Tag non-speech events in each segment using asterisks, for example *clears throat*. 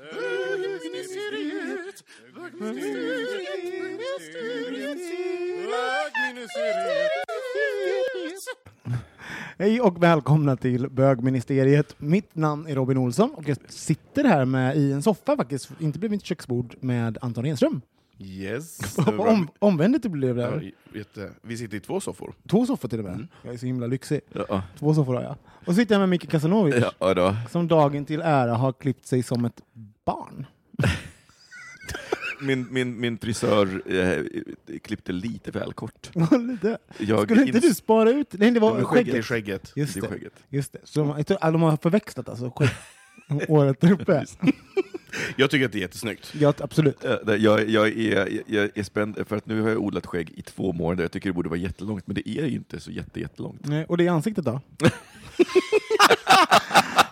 Bögministeriet, bögministeriet, bögministeriet. Hej och välkomna till bögministeriet. Mitt namn är Robin Olsson och jag sitter här med, i en soffa faktiskt, inte bredvid mitt köksbord, med Anton Enström. Yes. *laughs* Om, omvändigt det blev det. Ja, jätte. Vi sitter i två soffor. Två soffor till och med. Jag är så himla lyxig. Ja, Två soffor har jag. Och så sitter jag med Micke Kasanovic, ja då. som dagen till ära har klippt sig som ett barn. *laughs* Min, min, min frisör eh, klippte lite väl kort. *laughs* Lite. Jag Skulle inte du spara ut? Nej, det var det är skägget. skägget. Just det. det. Är skägget. Just det. Så de, de har förväxlat alltså, skägg. *laughs* året där uppe. Jag tycker att det är jättesnyggt. Ja, absolut. Eh, Jag, jag, är, jag är spänd, för att nu har jag odlat skägg i två månader. Jag tycker det borde vara jättelångt, men det är ju inte så jätte, jättelångt. Nej, och det i ansiktet då? *laughs*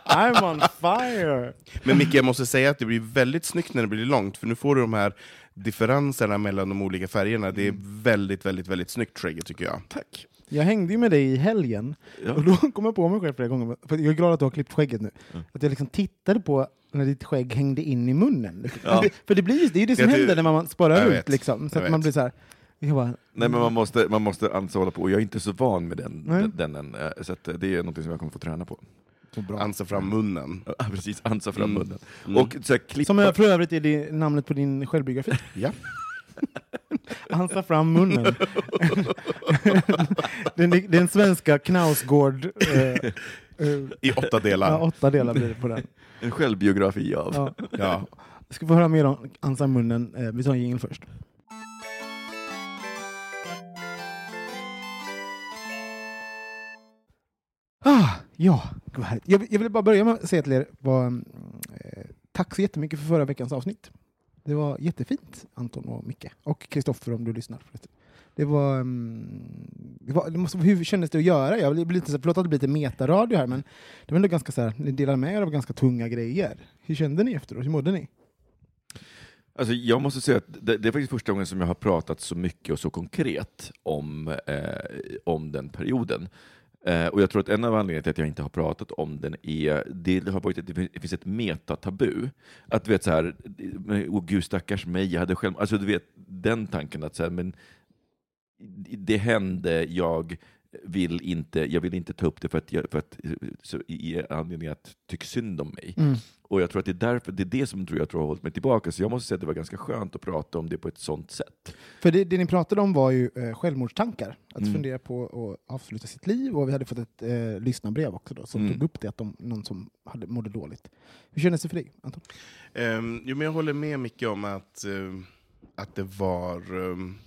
I'm on fire! Men Micke, jag måste säga att det blir väldigt snyggt när det blir långt, för nu får du de här differenserna mellan de olika färgerna. Det är väldigt, väldigt, väldigt snyggt skägg, tycker jag. Tack. Jag hängde ju med dig i helgen, Ja. och då *laughs* kom jag på mig själv flera gånger, för jag är glad att du har klippt skägget nu, att jag liksom tittade på när ditt skägg hängde in i munnen. *laughs* Ja. För det, blir, det är ju det som händer när man sparar Jag ut, liksom, så Jag att man blir så här, bara, Nej, men man måste, man måste alltså hålla på, och jag är inte så van med den, Nej. den, den eh, så att eh, det är något som jag kommer få träna på. Ansa fram munnen. *laughs* Ja, precis, ansa fram Mm. munnen. Och så här, klippa... Som för övrigt är det namnet på din självbiografi. Ja. Ansa fram munnen. den, den svenska Knausgård... Eh, eh, I åtta delar. ja, åtta delar blir det på den. En självbiografi av. Ja. Ja. Ska vi få höra mer om Ansa munnen? Eh, vi tar en jingel först. Ah, ja, jag, vill- jag vill bara börja med att säga till er vad, eh, tack så jättemycket för förra veckans avsnitt. Det var jättefint, Anton och Micke. Och Kristoffer om du lyssnar. Det var, mm, det var det måste, hur kändes det att göra? Jag blir lite, förlåt att det blir lite metaradio här, men det var ändå ganska så här, ni delade med er av ganska tunga grejer. Hur kände ni efteråt? Hur mådde ni? Alltså, jag måste säga att det, det är faktiskt första gången som jag har pratat så mycket och så konkret om, eh, om den perioden. Eh, och jag tror att en av anledningarna till att jag inte har pratat om den är, det har varit att det det finns ett metatabu. Att du vet så här, åh gud stackars mig, jag hade själv, alltså du vet den tanken att så här, men det hände, jag vill inte, jag vill inte ta upp det för att, jag, för att så, i anledning att tycka synd om mig. Och jag tror att det är därför, det är det som tror jag tror har hållit mig tillbaka. Så jag måste säga att det var ganska skönt att prata om det på ett sånt sätt. För det, det ni pratade om var ju eh, självmordstankar, att Mm. fundera på att avsluta sitt liv, och vi hade fått ett eh, lyssnarbrev också då, som Mm. tog upp det, att de, någon som hade, mådde dåligt. Hur kändes det för dig, Anton? Um, jo, men jag håller med mycket om att, ehm, att det var... Um,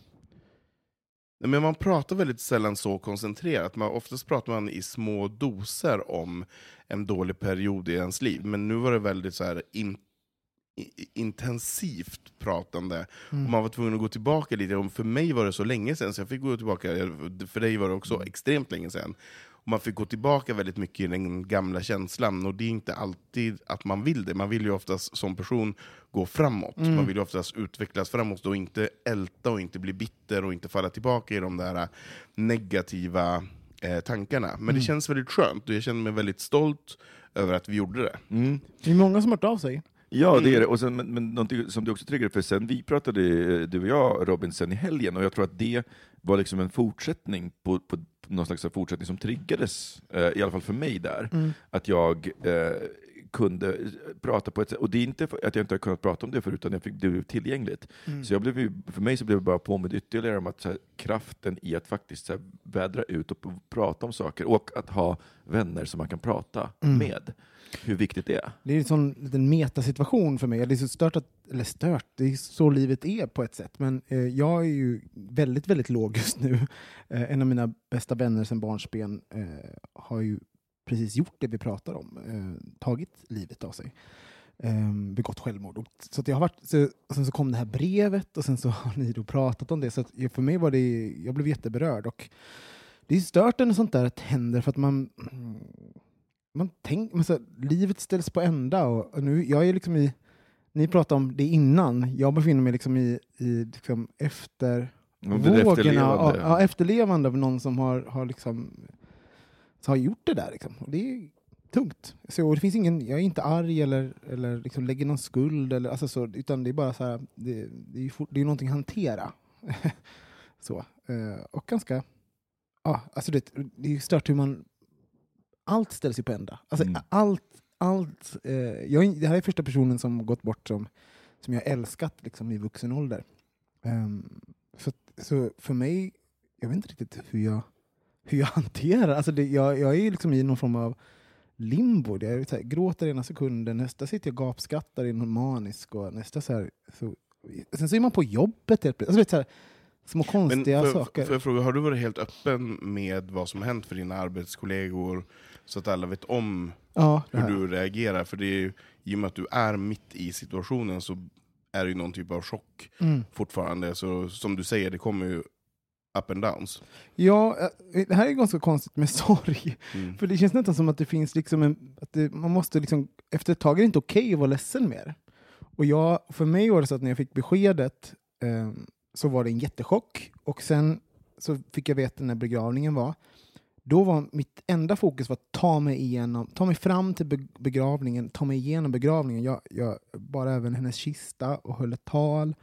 nej, men man pratar väldigt sällan så koncentrerat. Man, oftast pratar man i små doser om en dålig period i ens liv. Men nu var det väldigt så här in, i- intensivt pratande. Och man var tvungen att gå tillbaka lite. Och för mig var det så länge sedan, så jag fick gå tillbaka. För dig var det också extremt länge sedan. Och man fick gå tillbaka väldigt mycket i den gamla känslan. Och det är inte alltid att man vill det. Man vill ju oftast som person gå framåt. Man vill ju oftast utvecklas framåt och inte älta och inte bli bitter och inte falla tillbaka i de där negativa eh, tankarna. Men det känns väldigt skönt och jag känner mig väldigt stolt över att vi gjorde det. Det är många som har hört av sig. Ja, det är det. Och sen, men, men någonting som du också triggade för sen, vi pratade, eh, du och jag, Robin, sen i helgen, och jag tror att det var liksom en fortsättning på, på någon slags fortsättning som triggades, eh, i alla fall för mig där. Mm. Att jag eh, kunde prata på ett sätt, och det är inte att jag inte har kunnat prata om det förut, utan jag fick, det blev tillgängligt. Mm. Så jag blev, ju- för mig så blev jag bara påmind ytterligare om att här, kraften i att faktiskt så här, vädra ut och prata om saker, och att ha vänner som man kan prata Mm. med. Hur viktigt det är. Det är en sån liten metasituation för mig. Det är så stört att, eller stört, det är så livet är på ett sätt. Men eh, jag är ju väldigt, väldigt låg just nu. *laughs* Eh, en av mina bästa vänner sedan barnsben eh, har ju precis gjort det vi pratar om. Eh, tagit livet av sig. Eh, begått självmord. Och, så att jag har varit, så, och sen så kom det här brevet och sen så *laughs* har ni då pratat om det. Så att, för mig var det, jag blev jätteberörd. Och det är stört när sånt där händer för att man man tänker, men så, här, livet ställs på ända och, och nu, jag är liksom i, ni pratade om det innan, jag befinner mig liksom i, i liksom efter vågorna, efterlevande. ja, efterlevande av någon som har, har, liksom, som har gjort det där. Liksom. Och det är tungt. Så, det finns ingen, jag är inte arg eller, eller liksom lägger någon skuld, eller, alltså så, utan det är bara så här, det, det är fort, det är någonting att hantera. *laughs* så, eh, och ganska, ja, alltså det, det är stört hur man, allt ställs ju på ända. Alltså, Mm. allt, allt, eh, jag, det här är första personen som gått bort som, som jag älskat liksom, i vuxen ålder. Ehm, så, så för mig, jag vet inte riktigt hur jag, hur jag *laughs* hanterar alltså det. Jag, jag är liksom i någon form av limbo. Det är så här, gråter ena sekunden, nästa sitter jag och gapskrattar i någon manisk och nästa så här, så, sen så är man på jobbet helt plötsligt. Alltså, små Men konstiga får, saker. får jag fråga, har du varit helt öppen med vad som har hänt för dina arbetskollegor? Så att alla vet om ja, hur du reagerar? För det är i och med att du är mitt i situationen så är det ju någon typ av chock Mm. fortfarande. Så som du säger, det kommer ju up and downs. Ja, eh, det här är ganska konstigt med *laughs* sorg. Mm. För det känns nästan som att det finns liksom en, att det, man måste liksom, efter ett tag är det inte okej att vara ledsen mer. Och jag, för mig var det så att när jag fick beskedet eh, så var det en jättechock och sen så fick jag veta när begravningen var. Då var mitt enda fokus var att ta mig igenom, ta mig fram till be- begravningen, ta mig igenom begravningen. Jag, jag bar även hennes kista och höll ett tal.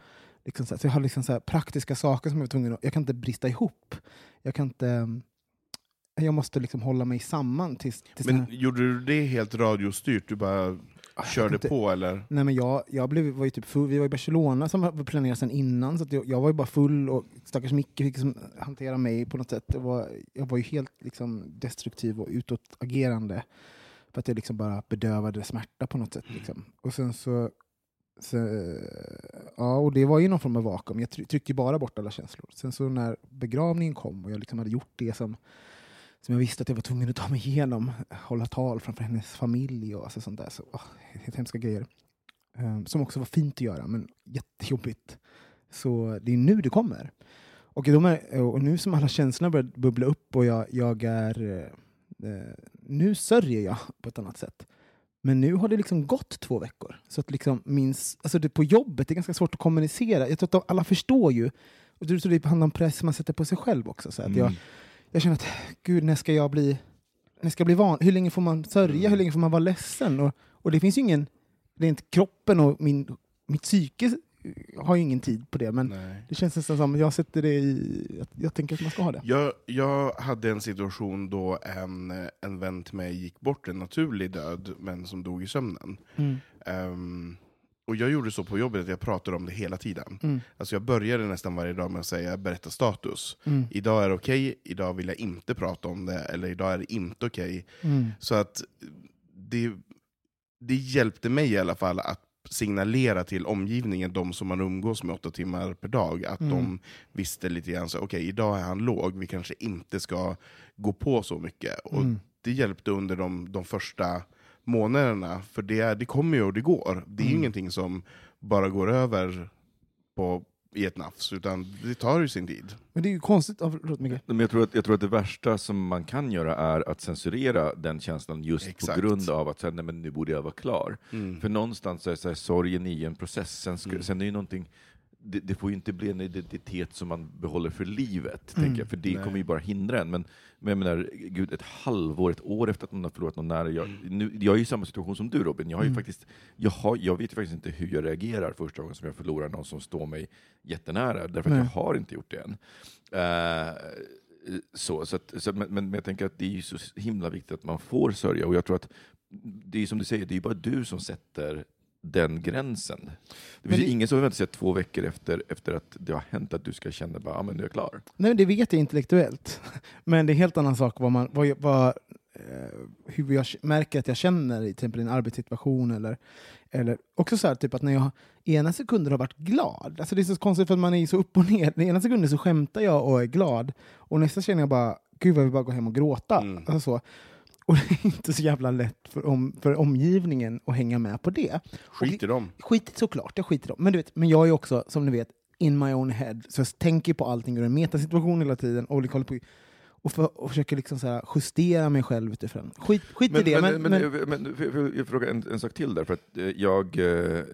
Liksom så, så jag har liksom så här praktiska saker som jag var tvungen att, jag kan inte brista ihop. Jag kan inte, jag måste liksom hålla mig samman tills, tills Men gjorde du det helt radiostyrt? Du bara körde inte. på eller? Nej men jag, jag blev, var ju typ full, vi var i Barcelona som var planerat sedan innan, så jag, jag var ju bara full och stackars Micke fick liksom hantera mig på något sätt. Det var, jag var ju helt liksom destruktiv och utåtagerande för att jag liksom bara bedövade smärta på något sätt. Liksom. Och sen så, så, ja och det var ju någon form av vakuum, jag try- tryckte bara bort alla känslor. Sen så när begravningen kom och jag liksom hade gjort det som som jag visste att jag var tvungen att ta mig igenom, hålla tal framför hennes familj och alltså sånt där. Så, åh, helt hemska grejer. Um, som också var fint att göra, men jättejobbigt. Så det är nu det kommer. Och, de är, och nu som alla känslorna börjar bubbla upp och jag, jag är... Eh, eh nu sörjer jag på ett annat sätt. Men nu har det liksom gått två veckor. Så att liksom minns, alltså det på jobbet det är ganska svårt att kommunicera. Jag tror att alla förstår ju. Och det tror det handlar om press man sätter på sig själv också. Så att Mm. jag känner att gud, när ska jag bli, när ska jag bli van? Hur länge får man sörja? Hur länge får man vara ledsen? Och, och det finns ju ingen, det är inte kroppen och min, mitt psyke har ju ingen tid på det, men Nej. det känns nästan som att jag sätter det i, jag tänker att man ska ha det. Jag, jag hade en situation då en, en vän till mig gick bort en naturlig död, men som dog i sömnen. Mm. Ehm, och jag gjorde så på jobbet att jag pratade om det hela tiden. Mm. Alltså jag började nästan varje dag med att säga berätta status. Mm. Idag är det okej, idag vill jag inte prata om det, eller idag är det inte okej. Mm. Så att det, det hjälpte mig i alla fall att signalera till omgivningen, de som man umgås med åtta timmar per dag, att Mm. de visste lite grann okej, idag är han låg, vi kanske inte ska gå på så mycket. Och Mm. Det hjälpte under de, de första månaderna, för det, det kommer ju och det går. Det är ju Mm. ingenting som bara går över på, i ett nafs, utan det tar ju sin tid. Men det är ju konstigt, förlåt Micke. Men jag, tror att, jag tror att det värsta som man kan göra är att censurera den känslan just Exakt. på grund av att nej, men nu borde jag vara klar. Mm. För någonstans är så här, sorgen i en process, sen, Mm. sen är ju någonting det, det får ju inte bli en identitet som man behåller för livet, Mm. tänker jag, för det Nej. kommer ju bara hindra en. Men, men jag menar, gud, ett halvår, ett år efter att man har förlorat någon nära. Jag, nu, jag är i samma situation som du Robin. Jag, har ju Mm. faktiskt, jag, har, jag vet ju faktiskt inte hur jag reagerar första gången som jag förlorar någon som står mig jättenära, därför att Nej. jag har inte gjort det än. Eh, så, så att, så, att- men, men jag tänker att det är ju så himla viktigt att man får sörja, och jag tror att det är som du säger, det är ju bara du som sätter den gränsen. Det Men finns det- ingen som förväntar sig att två veckor efter, efter att det har hänt att du ska känna bara, ah, men nu är jag klar. Nej, det vet jag intellektuellt. *laughs* Men det är en helt annan sak vad man, vad, vad, eh, hur jag märker att jag känner i till exempel en arbetssituation. Eller, eller också så här, typ att när jag ena sekunden har varit glad. Alltså det är så konstigt för att man är så upp och ner. Den ena sekunden så skämtar jag och är glad. Och nästa känner jag bara, gud vad jag vill bara gå hem och gråta. Mm. Alltså så. Och det är inte så jävla lätt för, om, för omgivningen att hänga med på det. Skit i dem. Skit såklart, jag skiter i dem. Men, du vet, men jag är också, som ni vet, in my own head. Så jag tänker på allting ur en metasituation hela tiden och, liksom på, och, för, och försöker liksom så justera mig själv utifrån. Skit, skit i det. Men, men, men, men, men, jag- jag fråga en, en sak till där, för att eh, jag eh,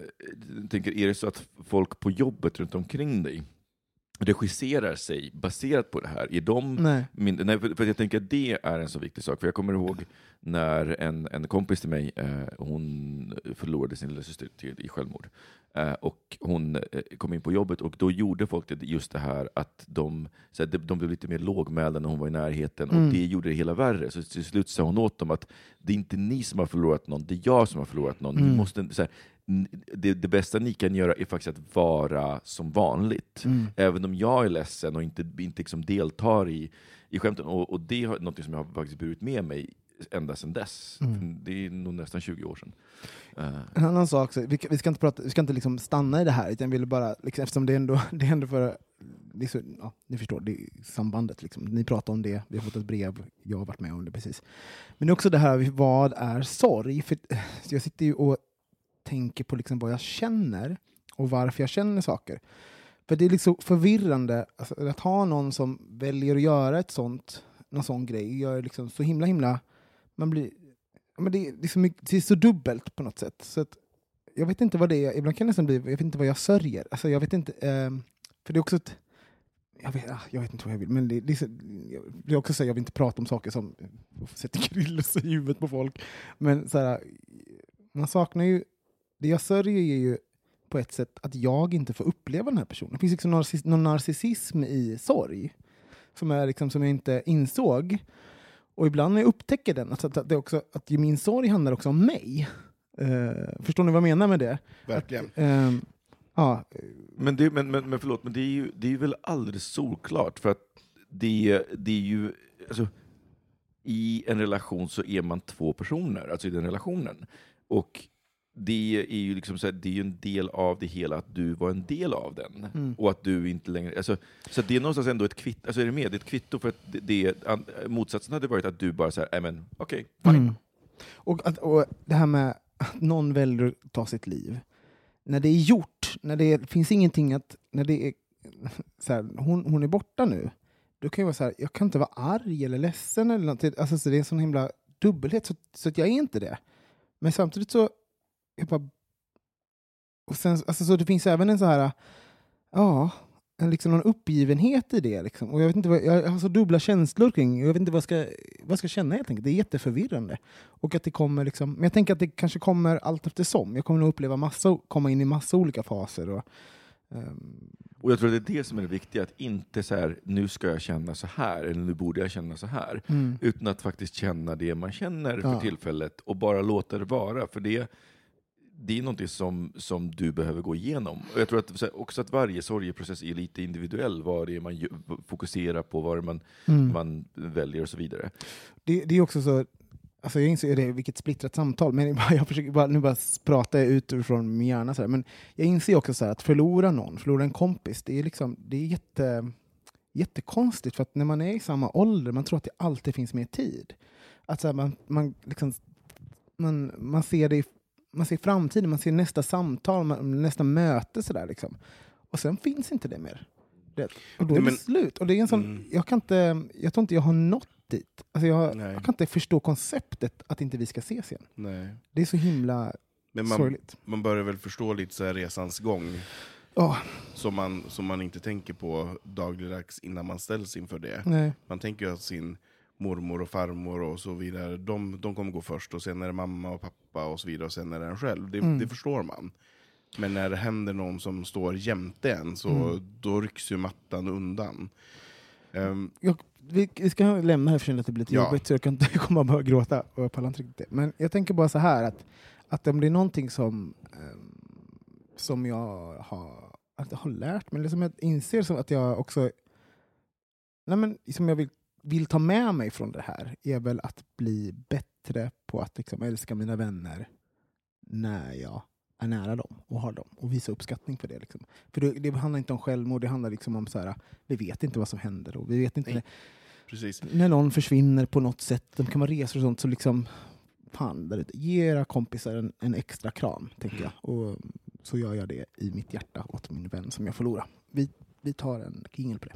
tänker, är det så att folk på jobbet runt omkring dig regisserar sig baserat på det här? Är de nej. min, nej, för, för jag tänker att det är en så viktig sak. För jag kommer ihåg när en, en kompis till mig, eh, hon förlorade sin lillasyster i självmord. Eh, och hon eh, kom in på jobbet och då gjorde folk det, just det här att de, så här, de, blev lite mer lågmälda när hon var i närheten Mm. och det gjorde det hela värre. Så till slut sa hon åt dem att det är inte ni som har förlorat någon, det är jag som har förlorat någon. Ni Mm. måste, så här, det, det bästa ni kan göra är faktiskt att vara som vanligt. Mm. Även om jag är ledsen och inte, inte liksom deltar i, i skämten. Och, och det är något som jag har faktiskt burit med mig ända sedan dess. Mm. Det är nog nästan 20 år sedan. Eh, En annan sak, så, vi, vi ska inte, prata, vi ska inte liksom stanna i det här, utan jag ville bara, liksom, eftersom det är ändå, *laughs* det är ändå för, är så, ja, ni förstår, det är sambandet. Liksom. Ni pratar om det, vi har fått ett brev, jag har varit med om det precis. Men är också det här, vad är sorg? För, så jag sitter ju och tänker på liksom vad jag känner och varför jag känner saker. För det är liksom förvirrande alltså, att ha någon som väljer att göra ett sånt, någon sån grej, gör liksom så himla himla, man blir men det, det, är så mycket, det är så dubbelt på något sätt. Så att, jag vet inte vad det är. Ibland kan det nästan bli, jag vet inte vad jag sörjer. Alltså, jag vet inte, eh, för det är också ett, jag vet, ah, jag vet inte vad jag vill, men det, det, är, så, jag vill också säga jag vill inte prata om saker som sätter grillus i huvudet på folk. Men så här, man saknar ju, det jag sörjer är ju på ett sätt att jag inte får uppleva den här personen. Det finns liksom narciss, någon narcissism i sorg som, är liksom, som jag inte insåg. Och ibland när jag upptäcker den, alltså att, det också, att min sorg handlar också om mig. Eh, förstår ni vad jag menar med det? Verkligen. Att, ehm, ja, Men, det, men, men, men förlåt, men det är ju, det är väl alldeles solklart, för att det, det är ju... Alltså, I en relation så är man två personer, alltså i den relationen. Och det är ju liksom så här, det är ju en del av det hela att du var en del av den. Mm. Och att du inte längre... Alltså, så det är någonstans ändå ett kvitto, alltså är det med? Det är ett kvitto för att det, det, an- motsatsen hade varit att du bara säger, nej men okej, fine. Mm. Och, att, och det här med att någon väljer att ta sitt liv. När det är gjort, när det finns ingenting att... När det är, så här, hon, hon är borta nu. Då kan jag vara så här, jag kan inte vara arg eller ledsen. Eller något. Alltså, så det är en sån himla dubbelhet, så, så att jag är inte det. Men samtidigt så... Jag bara, och sen, alltså, så det finns även en så här... Ja, en, liksom någon uppgivenhet i det. Liksom. Och jag, vet inte vad, jag har så dubbla känslor kring Jag vet inte vad jag ska, vad jag ska känna helt enkelt. Det är jätteförvirrande. Och att det kommer liksom, men jag tänker att det kanske kommer allt eftersom. Jag kommer nog uppleva massa, komma in i massa olika faser. Och, ehm, Och jag tror att det är det som är det viktiga, att inte så här, nu ska jag känna så här, eller nu borde jag känna så här. mm, Utan att faktiskt känna det man känner för Ja. tillfället och bara låta det vara. För det, det är någonting som, som du behöver gå igenom. Och jag tror att, också att varje sorgeprocess är lite individuell. Vad det är man fokuserar på, vad man, mm. man väljer och så vidare. Det, det är också så, alltså jag inser det, vilket splittrat samtal, men *laughs* jag, försöker bara, nu bara pratar jag ut från min hjärna. Så här, men jag inser också så här, att förlora någon, förlora en kompis, det är, liksom, det är jätte, jättekonstigt. För att när man är i samma ålder, man tror att det alltid finns mer tid. Att så här, man, man, liksom, man, man, ser det, i- man ser framtiden, man ser nästa samtal, man, nästa möte. Så där, liksom. Och sen finns inte det mer. Det, och då Nej, är det men- slut. Och det är en sån, Mm. jag, kan inte, jag tror inte jag har nått dit. Alltså jag, jag kan inte förstå konceptet att inte vi ska ses igen. Nej. Det är så himla Men man, sorgligt. man börjar väl förstå lite så resans gång. Åh, som man, som man inte tänker på dagligdags innan man ställs inför det. nej. Man tänker ju att sin mormor och farmor och så vidare, de, de kommer gå först, och sen är det mamma och pappa och så vidare, och sen är det en själv. Det, Mm. det förstår man. Men när det händer någon som står jämte en, så Mm. då rycks ju mattan undan. Ehm, Jag, vi, vi ska lämna här för att det blir lite Ja. jobbigt så jag, kan inte, *laughs* jag kommer bara gråta och jag pallar inte riktigt. Men jag tänker bara så här att, att om det är någonting som, ehm, som jag har, att jag har lärt mig, eller som jag inser som att jag också nej men, som jag vill, vill ta med mig från det här är väl att bli bättre på att liksom älska mina vänner när jag är nära dem och har dem och visa uppskattning för det. Liksom. För det, det handlar inte om självmord, det handlar liksom om så här, vi vet inte vad som händer och vi vet inte Nej. precis. när någon försvinner på något sätt, de kan vara resor och sånt, så liksom fan, där ute, ge era kompisar en, en extra kram, tänker jag. Och så gör jag det i mitt hjärta åt min vän som jag förlorar. Vi, vi tar en jingel på det.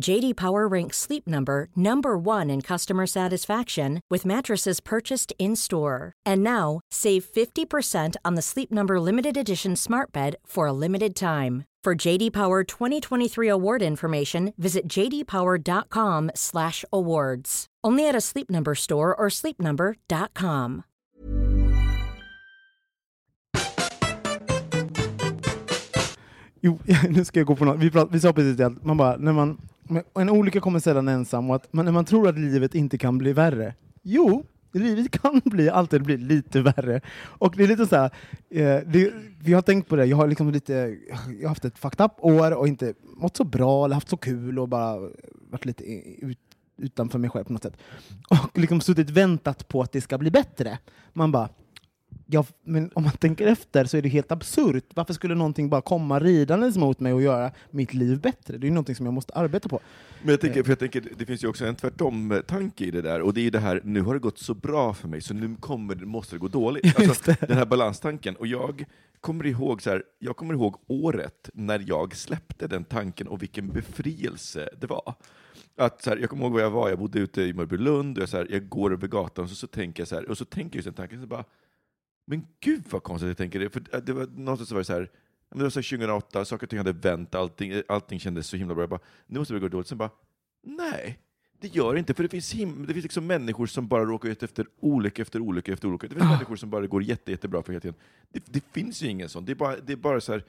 JD Power ranks Sleep Number number 1 in customer satisfaction with mattresses purchased in-store. And now, save 50% on the Sleep Number limited edition Smart Bed for a limited time. For JD Power 2023 award information, visit jdpower.com/awards. Only at a Sleep Number store or sleepnumber.com. Jo, *laughs* nu ska jag gå på något. Vi, prat, vi sa precis det, man bara, när man, en olycka kommer sällan ensam och att man, när man tror att livet inte kan bli värre. Jo, livet kan bli, alltid bli lite värre. Och det är lite så här, eh, det, vi har tänkt på det, jag har liksom lite, jag har haft ett fucked up år och inte mått så bra eller haft så kul och bara varit lite ut, utanför mig själv på något sätt. Och liksom suttit väntat på att det ska bli bättre. Man bara, Ja, men om man tänker efter så är det helt absurt. Varför skulle någonting bara komma ridandes mot mig och göra mitt liv bättre? Det är någonting som jag måste arbeta på. Men jag tänker, för jag tänker, det finns ju också en tvärtom-tanke i det där, och det är ju det här, nu har det gått så bra för mig, så nu kommer, måste det gå dåligt. *laughs* Alltså, den här balanstanken. Och jag kommer ihåg så här, jag kommer ihåg året när jag släppte den tanken och vilken befrielse det var. Att, så här, jag kommer ihåg var jag var, jag bodde ute i Mörbylund, och jag, så här, jag går över gatan och så, så tänker jag så här, och så tänker jag just den tanken, så bara, men gud vad konstigt jag tänker det. För äh, det var någonstans så var det så här, det var så här 2008, saker och ting hade vänt, allting, allting kändes så himla bra. Jag bara, nu måste det gå dåligt. Sen bara, nej, det gör det inte. För det finns, him- det finns liksom människor som bara råkar ut efter olycka efter olycka efter olycka. Det finns människor som bara går jätte, jättebra för hela tiden. Det, det finns ju ingen sån. Det är bara, det är bara så här,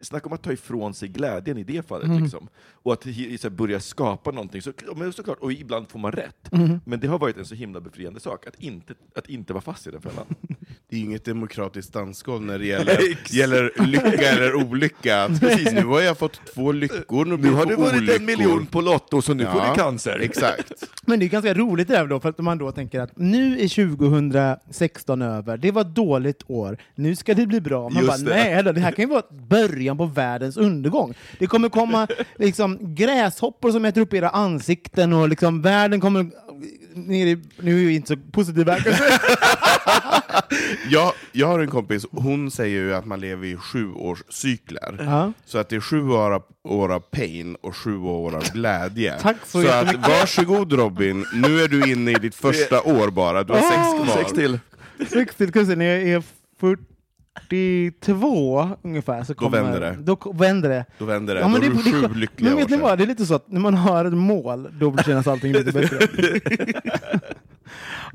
Snacka om att ta ifrån sig glädjen i det fallet. Mm. Liksom. Och att här, börja skapa någonting. Så, men såklart, och ibland får man rätt. Mm. Men det har varit en så himla befriande sak, att inte, att inte vara fast i den fällan. *laughs* Det är inget demokratiskt dansgolv när det *laughs* gäller, gäller lycka eller olycka. *laughs* Precis, nu har jag fått två lyckor, nu, Nu har du vunnit en miljon på Lotto, så nu får Ja, du cancer. Exakt. *laughs* Men det är ganska roligt det där då, för att man då tänker att nu är 2016 över, det var ett dåligt år, nu ska det bli bra. Man Just bara, det. nej det här kan ju vara början på världens undergång. Det kommer komma liksom, gräshoppor som äter upp era ansikten och liksom, världen kommer ner i, nu är ju inte så positiv här kanske. *laughs* Jag, jag har en kompis, hon säger ju att man lever i sju års cykler. Ja. Så att det är sju år av, år av pain och sju år av glädje. *laughs* Tack så att jättemycket. varsågod Robin, nu är du inne i ditt första år bara, du har sex kvar. Sex till. 60 kurser när jag är 42 ungefär. Så kommer, vänder det. Då vänder det. Då vänder det. Ja, men då det- är du det- sju lyckliga Men vet ni vad, det är lite så att när man har ett mål, då känns allting lite bättre. *laughs*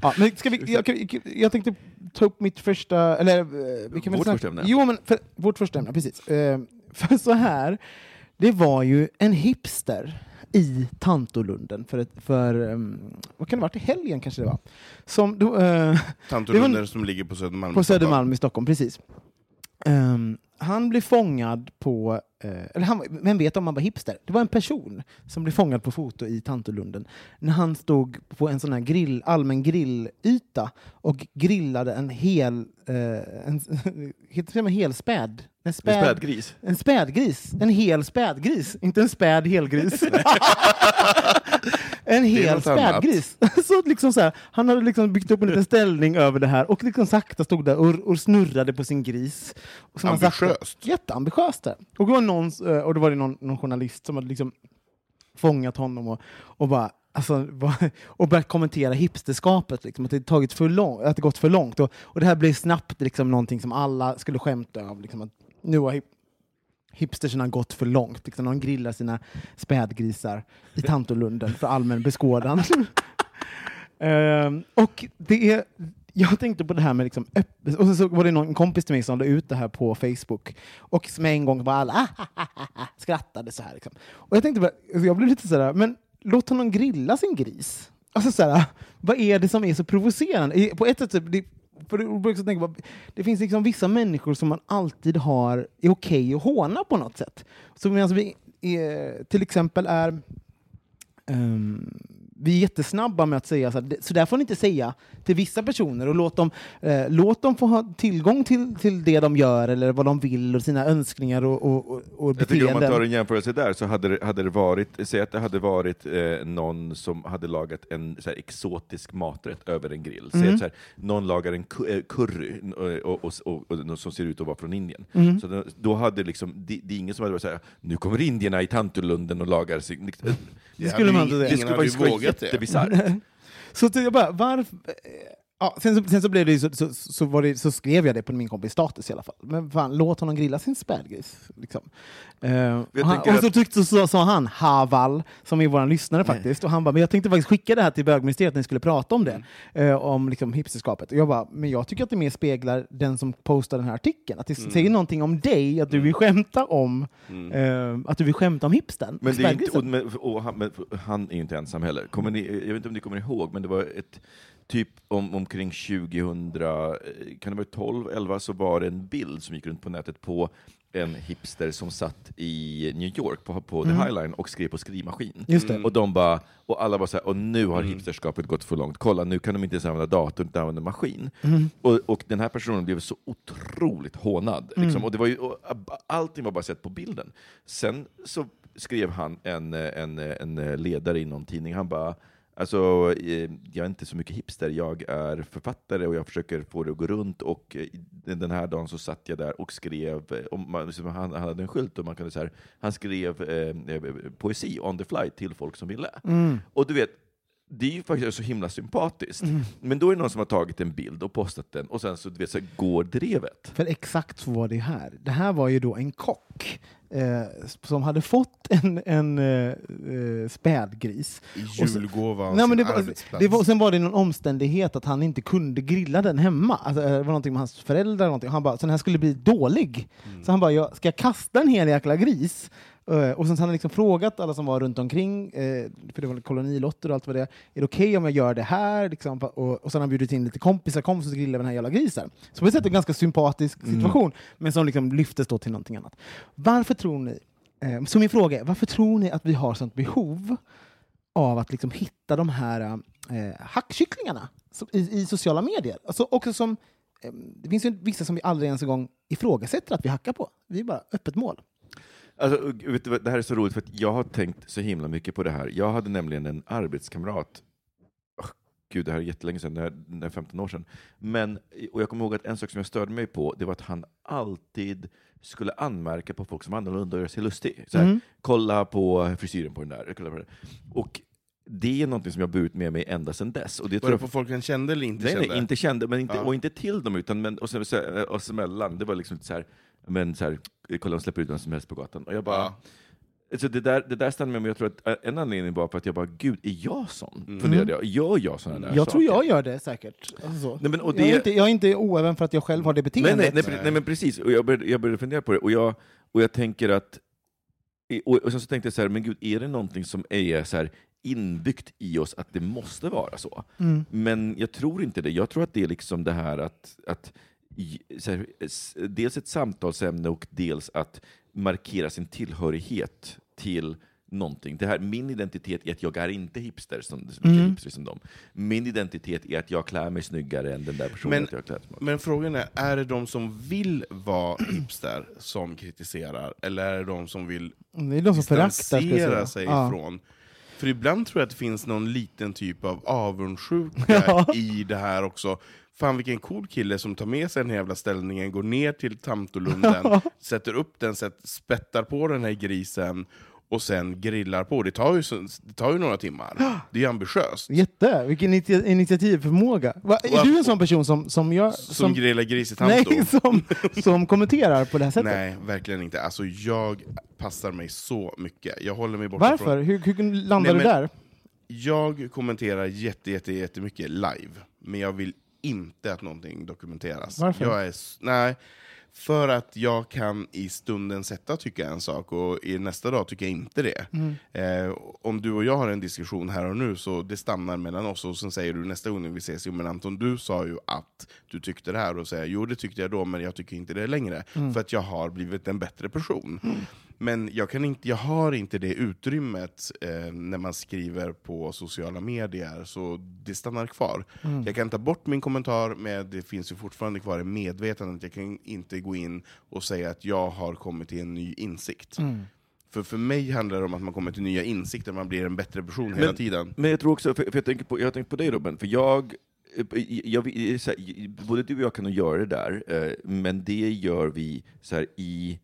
ja, men ska vi, jag, jag, tänkte ta upp mitt första, eller eh, vi kan Vårt första ämne. Jo, men för, vårt första ämne, precis. Eh, *laughs* för så här, det var ju en hipster i Tantolunden för, ett, för um, vad kan det varit, i helgen kanske det var? Som, då, eh, *laughs* Tantolunden som ligger på Södermalm. på i Stockholm. Södermalm i Stockholm, precis. Ehm, han blev fångad på, eller han, vem vet om han var hipster? Det var en person som blev fångad på foto i Tantolunden när han stod på en sån här grill, allmän grillyta och grillade en hel, eh, en, *laughs* heter det hel späd? En En späd, spädgris. en spädgris. En hel spädgris, inte en späd helgris. *laughs* en hel spädgris. *laughs* så liksom så här, han hade liksom byggt upp en liten ställning över det här och liksom sakta stod där och, och snurrade på sin gris. Och han sakta- Ambitiöst. Jätteambitiöst. Där. Och, det var någon, eh, och då var det någon, någon journalist som hade liksom fångat honom och, och bara Alltså, och börjat kommentera hipsterskapet, liksom, att det tagit för lång, att det gått för långt. Och, och det här blev snabbt liksom, någonting som alla skulle skämta av. Liksom, att nu har hip, hipsterserna gått för långt. Liksom, de grillar sina spädgrisar i Tantolunden för allmän beskådan. um, *laughs* och det är, jag tänkte på det här med liksom öppet, och sen så var det någon kompis till mig som la ut det här på Facebook och med en gång var alla "Ah, ah, ah, skrattade så här. Liksom. Och jag tänkte bara, alltså, jag blev lite sådär, men låt honom grilla sin gris. Alltså såhär, vad är det som är så provocerande? På ett sätt, det, för jag också tänka på, det finns liksom vissa människor som man alltid har är okej att håna på något sätt. Så medan vi är, till exempel är um, vi är jättesnabba med att säga så, här, "Det- så där får ni inte säga till vissa personer och låt dem, eh, låt dem få ha tillgång till, till det de gör eller vad de vill och sina önskningar och, och, och, och Jag tycker om man beteenden. tar en jämförelse där, så hade det, hade det varit, säg att det hade varit eh, någon som hade lagat en så här, exotisk maträtt över en grill. Säg Mm. att så här, någon lagar en eh, curry eh, och, och, och, och, och, som ser ut att vara från Indien. Mm. Så då, då hade liksom, det, det är ingen som hade varit såhär, nu kommer indierna i Tantolunden och lagar sin... Det, Det skulle man inte säga. det skulle ju jättebisarrt. *laughs* Så jag bara, varför... Ja, sen, så, sen så, blev det så, så, så, det, så skrev jag det på min kompis status i alla fall. Men fan, låt honom grilla sin spädgris. Liksom. Och, han, och så tyckte, så sa han, Haval, som är vår lyssnare faktiskt, och han bara, men jag tänkte faktiskt skicka det här till bögministeriet att ni skulle prata om det, eh, om liksom, hipsterskapet. Och jag bara, men jag tycker att det mer speglar den som postar den här artikeln. Att det säger någonting om dig, att du vill skämta om, eh, att du vill skämta om hipstern. Men, det är inte, och, men, och han, men han är ju inte ensam heller. Kommer ni, jag vet inte om ni kommer ihåg, men det var ett typ om, omkring 2000, eh, kan det vara 12, 11, så var det en bild som gick runt på nätet på en hipster som satt i New York på, på The High Line och skrev på skrivmaskin. Mm. Och de bara, och alla var så här, och nu har hipsterskapet gått för långt. Kolla, nu kan de inte ens använda datorn, utan använda maskin. Mm. Och, och den här personen blev så otroligt hånad. Mm. Liksom. Och det var ju, och allting var bara sett på bilden. Sen så skrev han en, en, en ledare i någon tidning, han bara Alltså, eh, jag är inte så mycket hipster, jag är författare och jag försöker få det att gå runt. Och eh, den här dagen så satt jag där och skrev, eh, om man, liksom, han, hade en skylt och man kunde så här, han skrev eh, eh, poesi on the fly till folk som ville. Och du vet, det är ju faktiskt så himla sympatiskt. Men då är det någon som har tagit en bild och postat den och sen så, du vet, så går drevet. För exakt så var det här. Det här var ju då en kock eh, som hade fått en, en eh, eh, spädgris. Och julgåva av Nej, men sin det var, det var, sen var det någon omständighet att han inte kunde grilla den hemma. Alltså, eh, det var någonting med hans föräldrar. Någonting. Han bara, så den här skulle bli dålig. Mm. Så han bara, jag, ska jag kasta en hel jäkla gris? Eh, och sen så hade han liksom frågat alla som var runt omkring, eh, för det var kolonilotter och allt vad det är, är det okej om jag gör det här? Liksom, och, och sen har han bjudit in lite kompisar, kom så grillar vi den här jävla grisen. Så på ett sätt en ganska sympatisk Mm. situation, men som liksom lyftes då till någonting annat. Varför tror ni, eh, så min fråga är, varför tror ni att vi har sånt behov av att liksom hitta de här eh, hackkycklingarna i, i sociala medier? Alltså också som, det finns ju vissa som vi aldrig ens en gång ifrågasätter att vi hackar på. Vi är bara öppet mål. Alltså, du, det här är så roligt, för jag har tänkt så himla mycket på det här. Jag hade nämligen en arbetskamrat, oh, gud det här är jättelänge sedan, det här det är 15 år sedan. Men, och jag kommer ihåg att en sak som jag störde mig på, det var att han alltid skulle anmärka på folk som var annorlunda och göra sig lustig. Så här, Mm. Kolla på frisyren på den där. Kolla på det. Och det är något som jag burit med mig ända sedan dess. Och det Var det jag på folk han kände eller inte Nej, kände? nej, inte kände, men inte, Ja. och inte till dem, utan men, och, sen, och så mellan. Det var liksom så här, men så här, kolla de släpper ut vem som helst på gatan. Och jag bara, Ja. alltså det, där, det där stannade med mig, jag tror att en anledning var för att jag bara, gud, är jag sån? Mm. Funderade jag. Gör jag såna där Jag saker? tror jag gör det säkert. Alltså så. Nej, men, och jag, är det, inte, jag är inte oäven för att jag själv har det nej, beteendet. nej, nej, nej, men precis. Och jag började, jag började fundera på det, och jag, och jag tänker att och, och sen så tänkte jag så här, men gud, är det någonting som är så här inbyggt i oss att det måste vara så? Mm. Men jag tror inte det. Jag tror att det är liksom det här att, att här, dels ett samtalsämne och dels att markera sin tillhörighet till någonting. Det här, min identitet är att jag är inte hipster som, som, Mm. lika hipster som dem. Min identitet är att jag klär mig snyggare än den där personen. Men- att jag klär mig. Men frågan är, är det de som vill vara hipster som kritiserar, eller är det de som vill Det är de som distansera säga. sig Ja. ifrån? För ibland tror jag att det finns någon liten typ av avundsjuka *laughs* i det här också. Fan vilken cool kille som tar med sig den här jävla ställningen, går ner till Tamtolunden, *laughs* sätter upp den, sätt, spettar på den här grisen och sen grillar på. Det tar ju, det tar ju några timmar. Det är ambitiöst. Jätte, vilken initi- initiativförmåga. Va, är Och- du en sån person som, som gör... Som, grillar gris i nej, som, som kommenterar på det här sättet? Nej, verkligen inte. Alltså, jag passar mig så mycket. Jag håller mig borta Varför? från... Hur, hur landar Nej, du där? Jag kommenterar jätte, jätte, jättemycket live, men jag vill inte att någonting dokumenteras. Varför? Jag är, nej, för att jag kan i stunden sätta tycka en sak, och i nästa dag tycker jag inte det. Mm. Eh, om du och jag har en diskussion här och nu, så det stannar mellan oss, och sen säger du nästa gång vi ses, jo men Anton, du sa ju att du tyckte det här, och säger jo det tyckte jag då, men jag tycker inte det längre, Mm. för att jag har blivit en bättre person. Men jag, kan inte, jag har inte det utrymmet eh, när man skriver på sociala medier, så det stannar kvar. Mm. Jag kan ta bort min kommentar, men det finns ju fortfarande kvar i medvetandet. Jag kan inte gå in och säga att jag har kommit till en ny insikt. Mm. För för mig handlar det om att man kommer till nya insikter, man blir en bättre person hela Men- tiden. Men jag tror också, för, för jag, tänker på, jag tänkt på dig Robin, för jag, jag, jag så här, både du och jag kan nog göra det där, eh, men det gör vi så här, i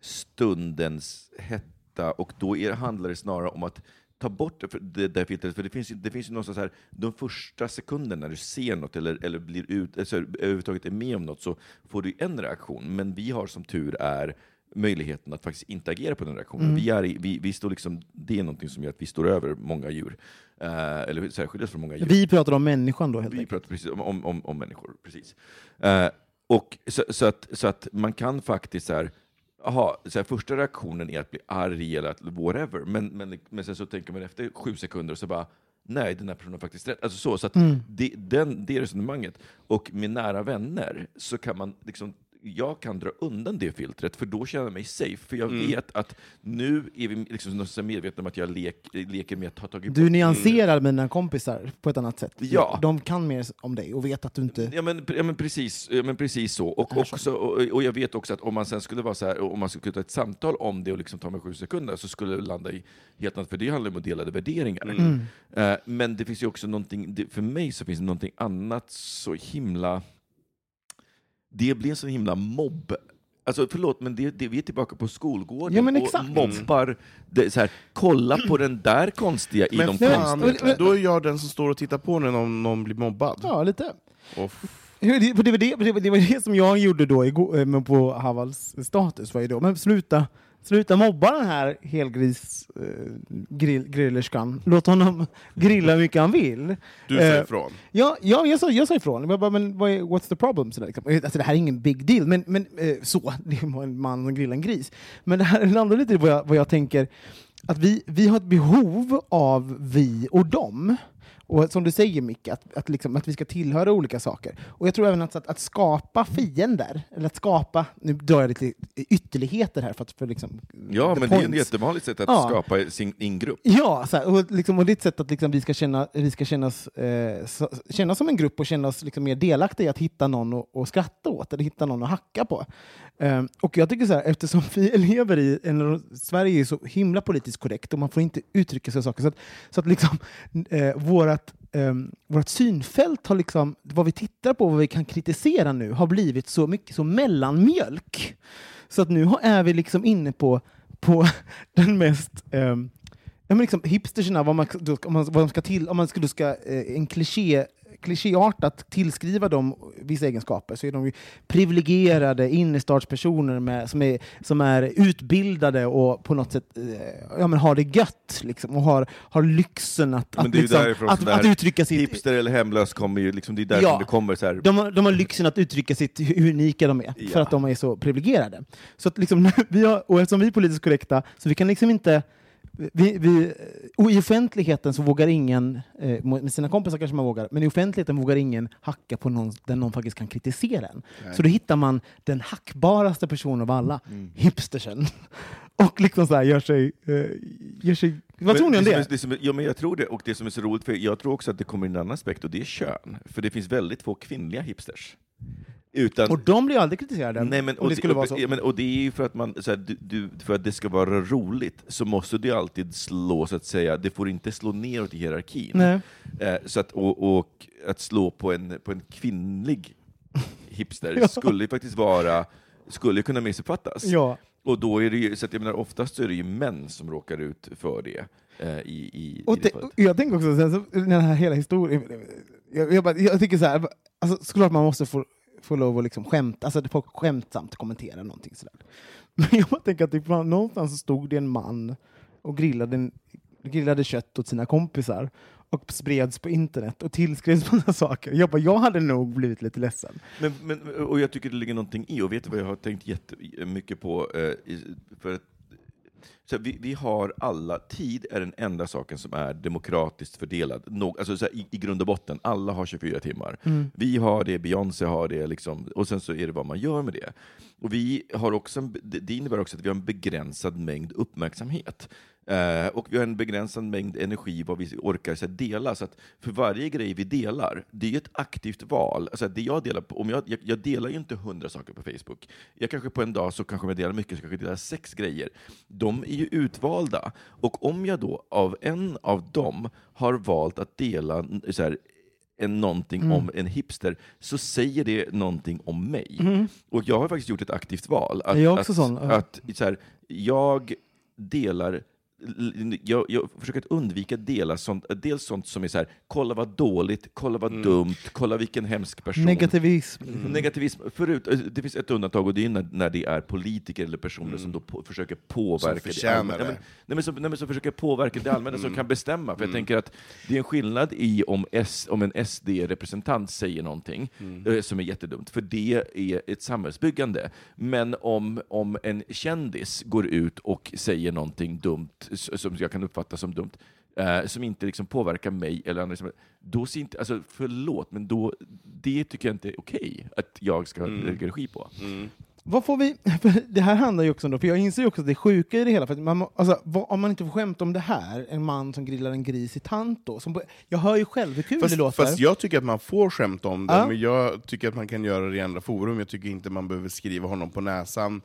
stundens hetta, och då är, handlar det snarare om att ta bort det, där filtret, för det finns, det finns ju någonstans här, de första sekunderna när du ser något eller, eller blir ut, alltså, överhuvudtaget är med om något så får du en reaktion, men vi har som tur är möjligheten att faktiskt inte agera på den reaktionen. Mm. Vi är, vi, vi står liksom, det är någonting som gör att vi står över många djur, eh, eller särskilt från många djur. Vi pratar om människan då helt Vi enkelt. pratar precis om, om, om, om människor. Precis. Eh, och så, så, att, så att man kan faktiskt så här, aha, så här, första reaktionen är att bli arg eller att whatever, men, men, men sen så tänker man efter sju sekunder och så bara Nej, den här personen har faktiskt rätt. Alltså så, så att Mm. det, den, det resonemanget. Och med nära vänner så kan man liksom jag kan dra undan det filtret, för då känner jag mig safe. För jag Mm. vet att nu är vi liksom medvetna om att jag lek, leker med att ha tagit Du bort- nyanserar mina kompisar på ett annat sätt. Ja. De kan mer om dig och vet att du inte... Ja men, ja, men, precis, ja, men precis så. Och, också, och, och jag vet också att om man sen skulle vara så här, om man skulle ta ett samtal om det och liksom ta med sju sekunder så skulle det landa i helt annat, för det handlar om att delade värderingar. Mm. Eh, men det finns ju också någonting, det, för mig så finns det någonting annat så himla... Det blir en så himla mobb. Alltså förlåt, men det, det, vi är tillbaka på skolgården Ja, men och mobbar. Det, så här, kolla på den där konstiga i Men de fan, konstiga. då är jag den som står och tittar på när någon, någon blir mobbad. Ja, lite. Och f- Hur- Det, det, var det, det, var- det som jag gjorde då igår, eh, men på Havals status. Var ju då. Men sluta, sluta mobba den här helgris eh. Låt honom *laughs* grilla hur mycket han vill. du säger Eh, ifrån. Ja, ja jag, sa, jag sa ifrån. Jag bara, men vad är, what's the problem? Så där, liksom. alltså, det här är ingen big deal, men, men eh, så. *laughs* Det var en man som grillade en gris. Men det här landar lite i vad jag, vad jag tänker, att vi, vi har ett behov av vi och dem. Och som du säger Micke, att, att, liksom, att vi ska tillhöra olika saker. Och jag tror även att, att, att skapa fiender, eller att skapa, nu drar jag lite ytterligheter här för att för liksom, Ja, men det är ett points. jättevanligt sätt att Ja. skapa sin ingrupp. Ja, så här, och, liksom, och ditt sätt att liksom, vi ska, känna, vi ska kännas, eh, så, kännas som en grupp och kännas liksom, mer delaktiga i att hitta någon att och skratta åt, eller hitta någon att hacka på. Eh, och jag tycker så här, eftersom vi *laughs* lever i, en, Sverige är så himla politiskt korrekt och man får inte uttrycka sig saker, så att, så att liksom, eh, vårat, um, vårt synfält har liksom, vad vi tittar på, vad vi kan kritisera nu, har blivit så mycket så mellanmjölk. Så att nu har- är vi liksom inne på, på *laughs* den mest um, Ja, men liksom, hipsterserna, vad man, då, om man, vad de ska till, om man skulle ska eh, en kliché, klichéartat tillskriva dem vissa egenskaper så är de ju privilegierade innerstadspersoner med, som, är, som är utbildade och på något sätt eh, ja, men har det gött liksom, och har, har lyxen att, att, liksom, att, att uttrycka sitt... Hipster eller hemlös kommer ju, liksom, det är därifrån Ja. det kommer så här. De har, de har lyxen att uttrycka sitt, hur unika de är, för Ja. att de är så privilegierade. Så att liksom, *laughs* vi har, och eftersom vi är politiskt korrekta, så vi kan liksom inte... Vi, vi, och I offentligheten så vågar ingen, eh, med sina kompisar kanske man vågar, men i offentligheten vågar ingen hacka på någon där någon faktiskt kan kritisera en. Så då hittar man den hackbaraste personen av alla, Mm. hipstersen. *laughs* och liksom så här gör sig... Eh, gör sig vad tror ni om som det? är- det som ja, men jag tror det, och det som är så roligt, för jag tror också att det kommer en annan aspekt, och det är kön. För det finns väldigt få kvinnliga hipsters. Utan, Och de blir aldrig kritiserade Nej, men, om det skulle vara så. Ja, men, och det är ju för att, man, så här, du, du, för att det ska vara roligt, så måste du alltid slå, så att säga, det får inte slå neråt i hierarkin. Nej. Eh, så att, och, och att slå på en, på en kvinnlig *laughs* hipster Ja. skulle ju faktiskt vara, skulle kunna missuppfattas. Ja. Och då är det ju, så att jag menar, oftast är det ju män som råkar ut för det. Eh, i, i, Och i det fallet. jag tänker också, sen så, den här hela historien, jag, jag, bara, jag tycker så här, alltså, såklart man måste få, få lov att liksom skämta, alltså folk skämtsamt kommentera någonting sådär. *laughs* Men jag bara tänker att det, någonstans stod det en man och grillade, en, grillade kött åt sina kompisar och spreds på internet och tillskrevs på sådana saker. Jag, bara, jag hade nog blivit lite ledsen. Men, men, och jag tycker det ligger någonting i, och vet du vad jag har tänkt jättemycket på? Eh, för att, så vi, vi har alla, tid är den enda saken som är demokratiskt fördelad. Nå, alltså så här, i, I grund och botten, alla har 24 timmar. Vi har det, Beyoncé har det, liksom, och sen så är det vad man gör med det. Och vi har också en, det innebär också att vi har en begränsad mängd uppmärksamhet. Eh, och vi har en begränsad mängd energi vad vi orkar så här, dela. Så att för varje grej vi delar, det är ju ett aktivt val. Alltså, det jag, delar på, om jag, jag, jag delar ju inte hundra saker på Facebook. Jag kanske på en dag så kanske jag delar mycket, så kanske jag delar sex grejer. De är ju utvalda. Och om jag då av en av dem har valt att dela så här, en, någonting Mm. om en hipster, så säger det någonting om mig. Och jag har faktiskt gjort ett aktivt val. Att, Mm. Jag är också att, sån, att så här, jag delar jag, jag försöker att undvika dela sånt, dels sånt som är så här, kolla vad dåligt, kolla vad Mm. dumt, kolla vilken hemsk person. Negativism. Negativism, förut, det finns ett undantag och det är när, när det är politiker eller personer som då på, försöker påverka det förtjänar allmänna. det. Nej, men, nej, men som, nej, men som försöker påverka det allmänna, som kan bestämma. För jag tänker att det är en skillnad i om, S, om en SD-representant säger någonting eh, som är jättedumt, för det är ett samhällsbyggande. Men om, om en kändis går ut och säger någonting dumt, som jag kan uppfatta som dumt, eh, som inte liksom påverkar mig eller andra, som- då ser inte, alltså förlåt, men då, det tycker jag inte är okej att jag ska lägga regi på. Vad får vi... *laughs* För det här handlar ju också om, då, för jag inser ju också att det är sjuka i det hela. För att man, alltså, vad, om man inte får skämta om det här, en man som grillar en gris i Tanto. Som, jag hör ju själv hur kul Fast, det låter. fast jag tycker att man får skämta om det, Ja. men jag tycker att man kan göra det i andra forum. Jag tycker inte man behöver skriva honom på näsan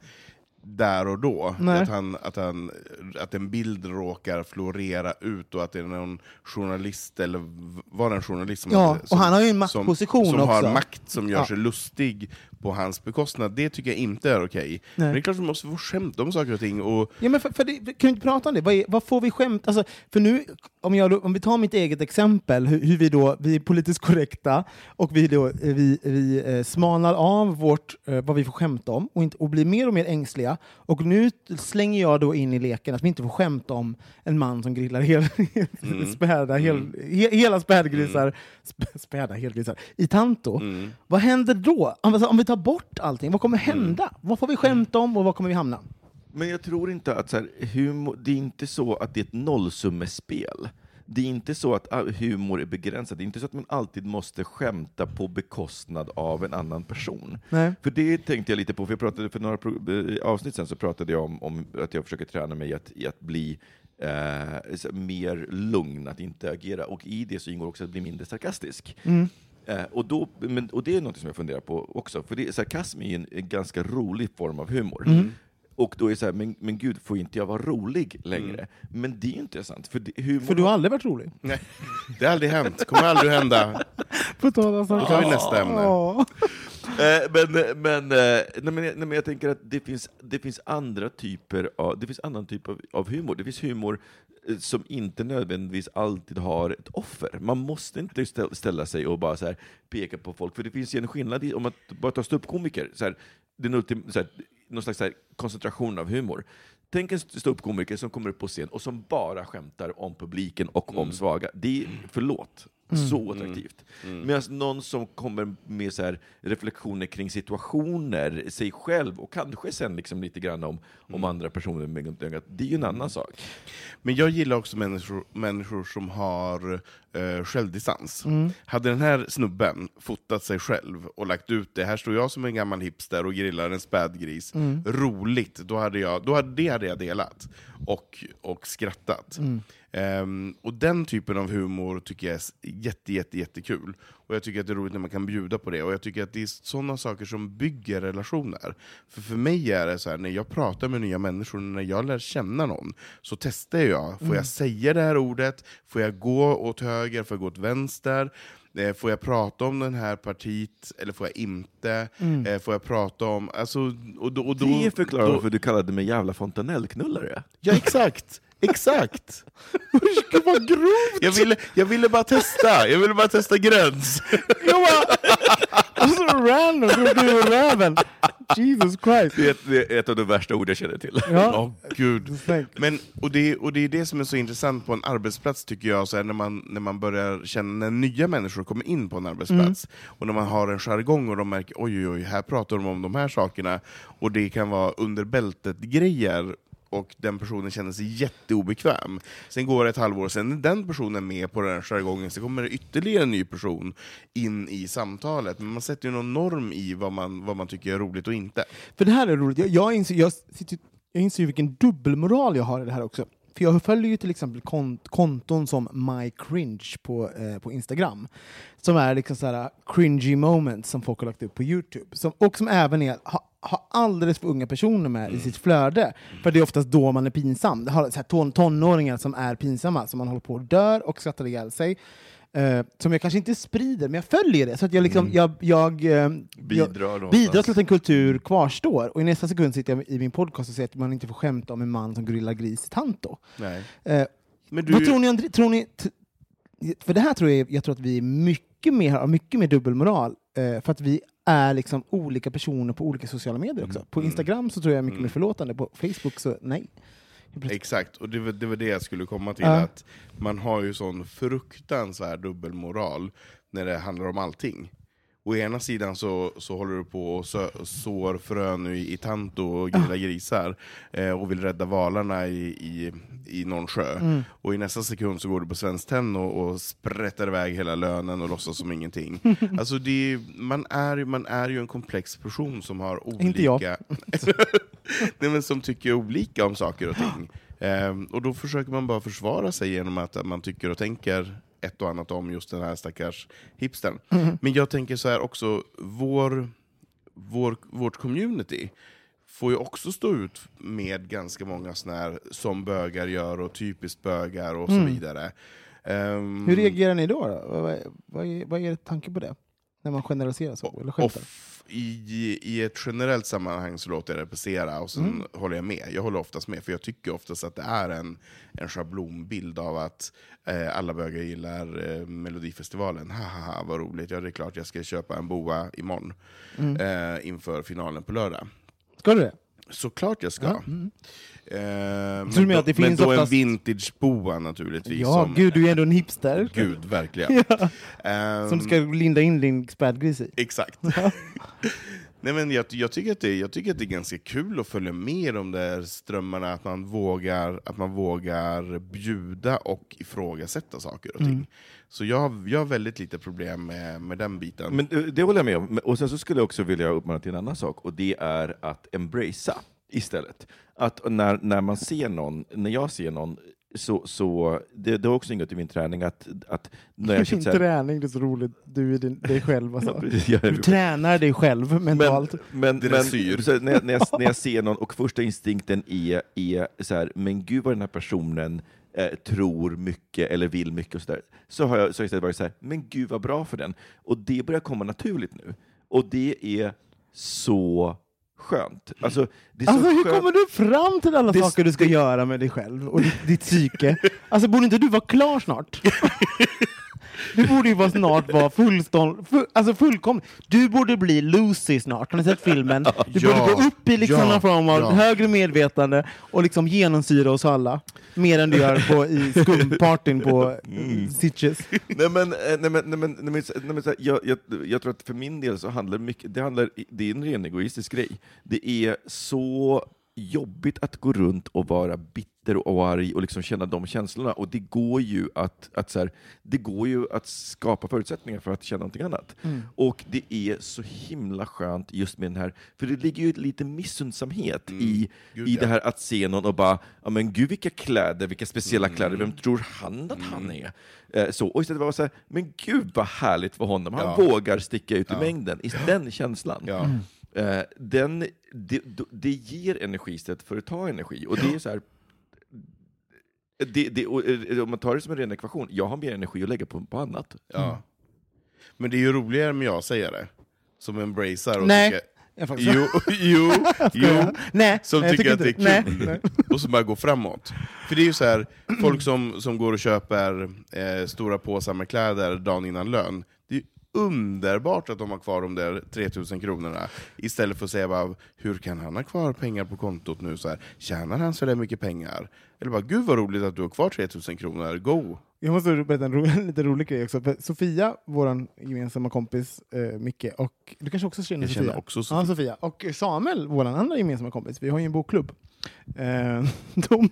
där och då. Nej. Att, han, att, han, att en bild råkar florera ut och att det är någon journalist, eller var det en journalist som, Ja, som, och han har ju en maktposition som, som också. har makt som gör Ja. sig lustig på hans bekostnad. Det tycker jag inte är okej. Men det är klart man måste få skämta om saker och ting. Och, Ja, men för, för det, kan vi inte prata om det? Vad, är, vad får vi skämt? Alltså, för nu, om, jag, om vi tar mitt eget exempel, hur, hur vi då, vi är politiskt korrekta och vi, då, vi, vi eh, smalnar av vårt, eh, vad vi får skämta om och, inte, och blir mer och mer ängsliga. Och nu slänger jag då in i leken att vi inte får skämta om en man som grillar hel, *laughs* späda, hel, he, hela spädgrisar, sp, späda helgrisar i Tanto. Vad händer då? Alltså, om vi tar bort allting, vad kommer hända? Vad får vi skämta om och var kommer vi hamna? Men jag tror inte att så här, humor, det är inte så att det är ett nollsummespel. Det är inte så att humor är begränsad. Det är inte så att man alltid måste skämta på bekostnad av en annan person. Nej. För det tänkte jag lite på, för jag pratade för några eh, avsnitt sen så pratade jag om, om att jag försöker träna mig i att, i att bli eh, mer lugn, att inte agera. Och i det så ingår också att bli mindre sarkastisk. Eh, och, då, men, och det är något som jag funderar på också, för det, sarkasm är ju en, en ganska rolig form av humor. Och då är det så här, men, men gud, får inte jag vara rolig längre? Men det är ju inte sant, för det, humor... För du har aldrig varit rolig. nej, *laughs* det har aldrig hänt, kommer aldrig hända. På tal om Då tar vi nästa ämne. Eh, men, men, eh, nej, men, nej, men jag tänker att det finns, det finns andra typer av, det finns annan typ av, av humor. Det finns humor eh, som inte nödvändigtvis alltid har ett offer. Man måste inte stä- ställa sig och bara så här peka på folk, för det finns ju en skillnad i, om man bara tar ståuppkomiker, så här, ultim, så här, någon slags så koncentration av humor. Tänk en ståuppkomiker som kommer upp på scen och som bara skämtar om publiken och om svaga. Det är, förlåt, så attraktivt. Medan någon som kommer med så här reflektioner kring situationer, sig själv och kanske sen liksom lite grann om, om andra personer, med ögat, det är ju en annan sak. Men jag gillar också människor, människor som har eh, självdistans. Hade den här snubben fotat sig själv och lagt ut det, här står jag som en gammal hipster och grillar en spädgris, roligt, då hade jag, då hade, det hade jag delat. Och, och skrattat. Ehm, och den typen av humor tycker jag är jätte, jätte, jättekul. Och jag tycker att det är roligt när man kan bjuda på det. Och jag tycker att det är sådana saker som bygger relationer. För för mig är det så här, när jag pratar med nya människor, när jag lär känna någon, så testar jag. Får jag säga det här ordet? Får jag gå åt höger? Får jag gå åt vänster? Eh, Får jag prata om den här partiet, eller får jag inte? Eh, Får jag prata om... Alltså, och då, och då, Det förklarar varför du kallade mig jävla fontanellknullare. Ja, exakt! Exakt! Gud vad grovt! Jag ville, jag ville bara testa, jag ville bara testa gräns. Jag bara... Alltså random, drog du ur röven. Jesus Christ. Det är, ett, det är ett av de värsta ord jag känner till. Ja. Åh gud. Men, och, det, och det är det som är så intressant på en arbetsplats, tycker jag, så här, när, man, när man börjar känna, när nya människor kommer in på en arbetsplats, och när man har en jargong och de märker oj, oj, oj, här pratar de om de här sakerna, och det kan vara under bältet-grejer, och den personen känner sig jätteobekväm. Sen går det ett halvår, sen är den personen med på den här jargongen, sen kommer det ytterligare en ny person in i samtalet. Men man sätter ju någon norm i vad man, vad man tycker är roligt och inte. För det här är roligt. Jag, jag, inser, jag, sitter, jag inser ju vilken dubbelmoral jag har i det här också. För jag följer ju till exempel kont konton som MyCringe på, eh, på Instagram. Som är liksom såhär cringy moments som folk har lagt upp på Youtube. Som, och som även är, ha, har alldeles för unga personer med i sitt flöde. För det är oftast då man är pinsam. Det har så här ton, tonåringar som är pinsamma, som man håller på att dör och skrattar ihjäl sig. Eh, som jag kanske inte sprider, men jag följer det. Så att jag, liksom, jag, jag, jag Bidrar någonstans. bidrar till att en kultur kvarstår. Och i nästa sekund sitter jag i min podcast och säger att man inte får skämta om en man som grillar gris i Tanto. Nej. Eh, Men Vad du, tror ni, tror ni för det här tror jag, jag tror att vi är mycket mer, har mycket mer dubbelmoral, för att vi är liksom olika personer på olika sociala medier också. På Instagram så tror jag är mycket mer förlåtande, på Facebook så nej. Exakt, och det var, det var det jag skulle komma till. Ja. Att Man har ju sån fruktansvärd dubbelmoral när det handlar om allting. Å ena sidan så, så håller du på och så, sår frön i, i Tanto och grillar grisar eh, och vill rädda valarna i, i, i någon sjö. Och i nästa sekund så går du på Svenskt Tenn och, och sprättar iväg hela lönen och låtsas som ingenting. *laughs* Alltså det man, är, man är ju en komplex person som har olika... Inte jag. *laughs* Nej, men som tycker olika om saker och ting. *gasps* Ehm, och då försöker man bara försvara sig genom att, att man tycker och tänker ett och annat om just den här stackars hipstern. Men jag tänker så här också, vår, vår, vårt community får ju också stå ut med ganska många såna här som bögar gör och typiskt bögar och så vidare. Ehm, Hur reagerar ni då? då? Vad, vad, är, vad är er tanke på det? När man generaliserar så? Eller skämtar? I, I ett generellt sammanhang så låter jag det passera och sen håller jag med. Jag håller oftast med, för jag tycker oftast att det är en, en schablonbild av att eh, alla bögar gillar eh, Melodifestivalen. Haha, vad roligt. Ja, det är klart jag ska köpa en boa imorgon eh, inför finalen på lördag. Ska du det? Såklart jag ska. Mm. Eh, du men, då, att det men finns då oftast- en vintageboa naturligtvis. Ja, som, gud, du är ändå en hipster. Gud, verkligen. *laughs* Ja. Ehm, Som ska linda in din spädgris i. Exakt. *laughs* Nej, men jag, jag, tycker att det, jag tycker att det är ganska kul att följa med de där strömmarna, att man vågar, att man vågar bjuda och ifrågasätta saker och ting. Så jag, har- jag har väldigt lite problem med, med den biten. Men eh, det håller jag med om. Men- Och sen så skulle jag också vilja uppmana till en annan sak, och det är att embracea istället. Att när, när man ser någon, när jag ser någon, så, så det, det har också ingått i min träning att, att när jag *laughs* känner så här- träning, det är så roligt. Du är din, dig själv alltså. *laughs* Du tränar dig själv mentalt. Men, men, men så när, jag, när, jag, *laughs* när jag ser någon och första instinkten är, är så här, men gud vad den här personen eh, tror mycket eller vill mycket och så där, så har jag, så har jag istället varit så här, men gud vad bra för den. Och det börjar komma naturligt nu. Och det är så skönt. Alltså, det är Alltså, så hur skönt. kommer du fram till alla Det- saker du ska göra med dig själv och ditt, ditt psyke? *laughs* Alltså, borde inte du vara klar snart? *laughs* Du borde ju vara snart vara fullstånd, full, alltså fullkomlig. Du borde bli Lucy snart. Har ni sett filmen? Du Ja, borde gå upp i liksom ja, någon form av ja. högre medvetande och liksom genomsyra oss alla. Mer än du gör på, i skumpartyn på mm. Nej men, eh, nej men, nej men, nej men, så- nej men så här, jag, jag, jag tror att för min del så handlar mycket, det, handlar, det är en ren egoistisk grej. Det är så jobbigt att gå runt och vara bitter och arg och liksom känna de känslorna. Och det går ju att, att, så här, det går ju att skapa förutsättningar för att känna någonting annat. Och det är så himla skönt just med den här, för det ligger ju lite missundsamhet i, Gud, i ja. det här att se någon och bara, ja men gud vilka kläder, vilka speciella kläder, vem tror han att han är? Eh, så, och istället vara så här, men gud vad härligt för honom, han Ja. vågar sticka ut i mängden. I den känslan. Ja. Eh, den, det, det ger energi istället för att ta energi. Och det är så här, det, det, och, eh, om man tar det som en ren ekvation, jag har mer energi att lägga på, på annat. Ja. Men det är ju roligare med jag säger det. Som embracear och Nej. tycker... Jo, *laughs* jo, jo. Nej, Som nej, jag tycker att det är inte. kul. Nej. Och så bara gå framåt. För det är ju så här, folk som, som går och köper eh, stora påsar med kläder dagen innan lön, underbart att de har kvar de där 3000 kronorna, istället för att säga bara, hur kan han ha kvar pengar på kontot nu? Så här, Tjänar han så där mycket pengar? Eller bara, gud vad roligt att du har kvar 3000 kronor, go! Jag måste berätta en, ro, *laughs* en lite rolig grej också. För Sofia, vår gemensamma kompis eh, Micke, och du kanske också känner Jag Sofia? känner också Ja, Sofia. Sofia. Och Samuel, vår andra gemensamma kompis, vi har ju en bokklubb. Eh, *laughs* de,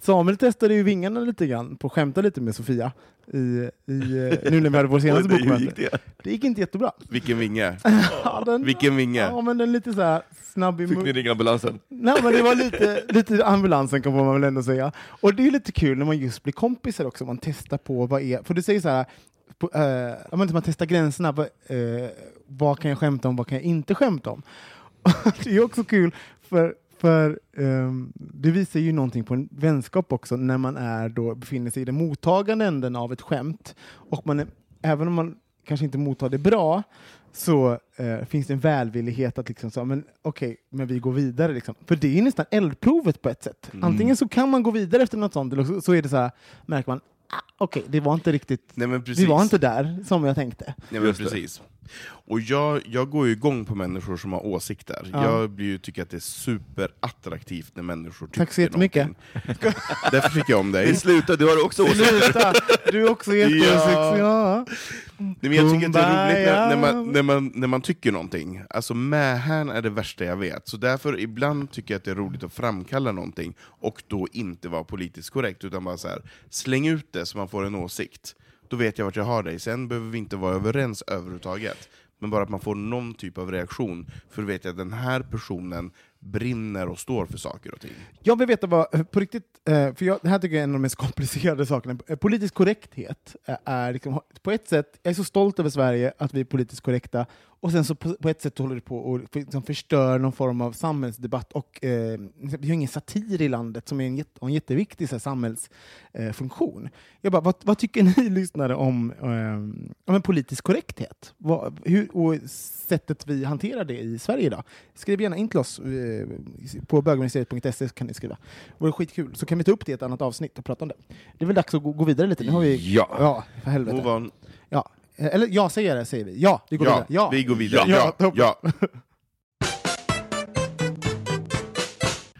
Samuel testade ju vingarna lite grann på att skämta lite med Sofia i, i, eh, nu när vi hade vår *laughs* senaste hur bokmöte. gick det? Det gick inte jättebra. Vilken vinge! *laughs* Ja, den, Vilken vinge! Ja, men den lite så här snabb i Fick ni ringa ambulansen? Nej, men det var lite, lite ambulansen kan man väl ändå säga. Och det är lite kul när man just blir kompisar också, man testar på vad är, för du säger så här, på, men man testar gränserna, vad, eh, vad kan jag skämta om, vad kan jag inte skämta om? det är också kul, för, för ehm, det visar ju någonting på en vänskap också, när man är då, befinner sig i den mottagande änden av ett skämt, och man är, även om man kanske inte mottar det bra, så eh, finns det en välvillighet att liksom så, men okej, men vi går vidare. Liksom. För det är ju nästan eldprovet på ett sätt. Antingen så kan man gå vidare efter något sånt, eller så, så är det så här, märker man, ah, okej, det var inte riktigt, Nej men precis. vi var inte där som jag tänkte. Nej, men precis. Och jag, jag går ju igång på människor som har åsikter. Ja. Jag blir ju, tycker att det är superattraktivt när människor tycker Tack så jättemycket. någonting. Därför tycker jag om dig. Det slutar, du har också åsikter. Sluta! Du är också jätteåsikt. Ja. Ja. Nej, men jag tycker att det är roligt när, när, man, när, man, när man tycker någonting. Alltså mähän är det värsta jag vet. Så därför ibland tycker jag att det är roligt att framkalla någonting och då inte vara politiskt korrekt, utan bara så här, släng ut det så man får en åsikt. Då vet jag vart jag har dig. Sen behöver vi inte vara överens överhuvudtaget. Men bara att man får någon typ av reaktion, för då vet jag att den här personen brinner och står för saker och ting. Jag vill veta vad, på riktigt, eh, för jag, det här tycker jag är en av de mest *laughs* komplicerade sakerna. Eh, politisk korrekthet eh, är liksom, på ett sätt, jag är så stolt över Sverige att vi är politiskt korrekta, och sen så på, på ett sätt håller det på att liksom förstör någon form av samhällsdebatt. Och, eh, liksom, vi har ingen satir i landet som är en, jätte, en jätteviktig här, samhällsfunktion. Eh, jag bara, vad, vad tycker *laughs* ni lyssnare om, eh, om en politisk korrekthet? Vad, hur, och sättet vi hanterar det i Sverige idag? Skriv gärna in till oss eh, på bögministeriet.se kan ni skriva. Det vore skitkul. Så kan vi ta upp det i ett annat avsnitt och prata om det. Det är väl dags att gå, gå vidare lite. Nu har vi... Ja. Ja, för helvete. Move on. Ja. Eh, Eller ja, säger det, säger vi. Ja, vi går Ja, vidare. Ja. vi går vidare. Ja, Ja, ja.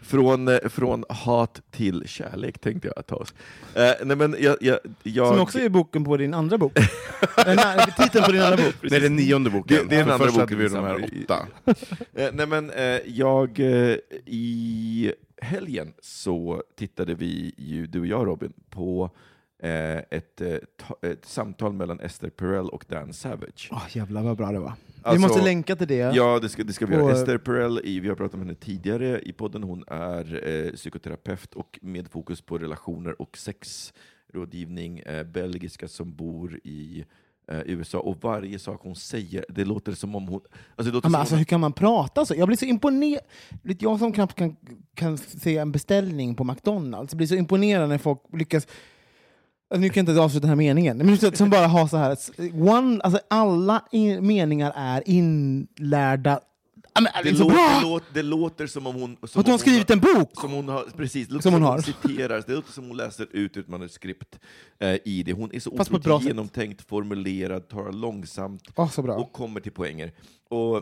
Från, eh, från hat till kärlek tänkte jag ta oss. Eh, nej men jag, jag, jag, Som också är boken på din andra bok. *laughs* Den här, titeln på din andra bok. Det är den nionde boken. Det- det är den andra boken vi de här åtta. *laughs* Eh, nej men eh, jag, eh, i helgen så tittade vi, ju, du och jag Robin, på eh, ett, eh, ett samtal mellan Esther Perel och Dan Savage. Åh, jävlar vad bra det var. vi Alltså, måste länka till det. Ja, det ska, det ska vi Och- göra. Esther Perel, vi har pratat om henne tidigare i podden, hon är eh, psykoterapeut och med fokus på relationer och sexrådgivning, eh, belgiska som bor i eh, USA, och varje sak hon säger, det låter som om hon... Alltså, Ja, som alltså, om, hur kan man prata så? Jag blir så imponerad. Jag som knappt kan, kan se en beställning på McDonalds blir så imponerad när folk lyckas Nu kan jag inte avsluta den här meningen. Men just som bara ha så här, one, alltså alla i, meningar är inlärda. Det, låter, det, låter, det låter som om hon... Som Att hon har skrivit en bok! Som hon har, precis, det låter Som hon som har. citerar, det låter som hon läser ut ett manuskript eh, i det. Hon är så Fast otroligt sätt. genomtänkt, formulerad, talar långsamt bra. och kommer till poänger. Och,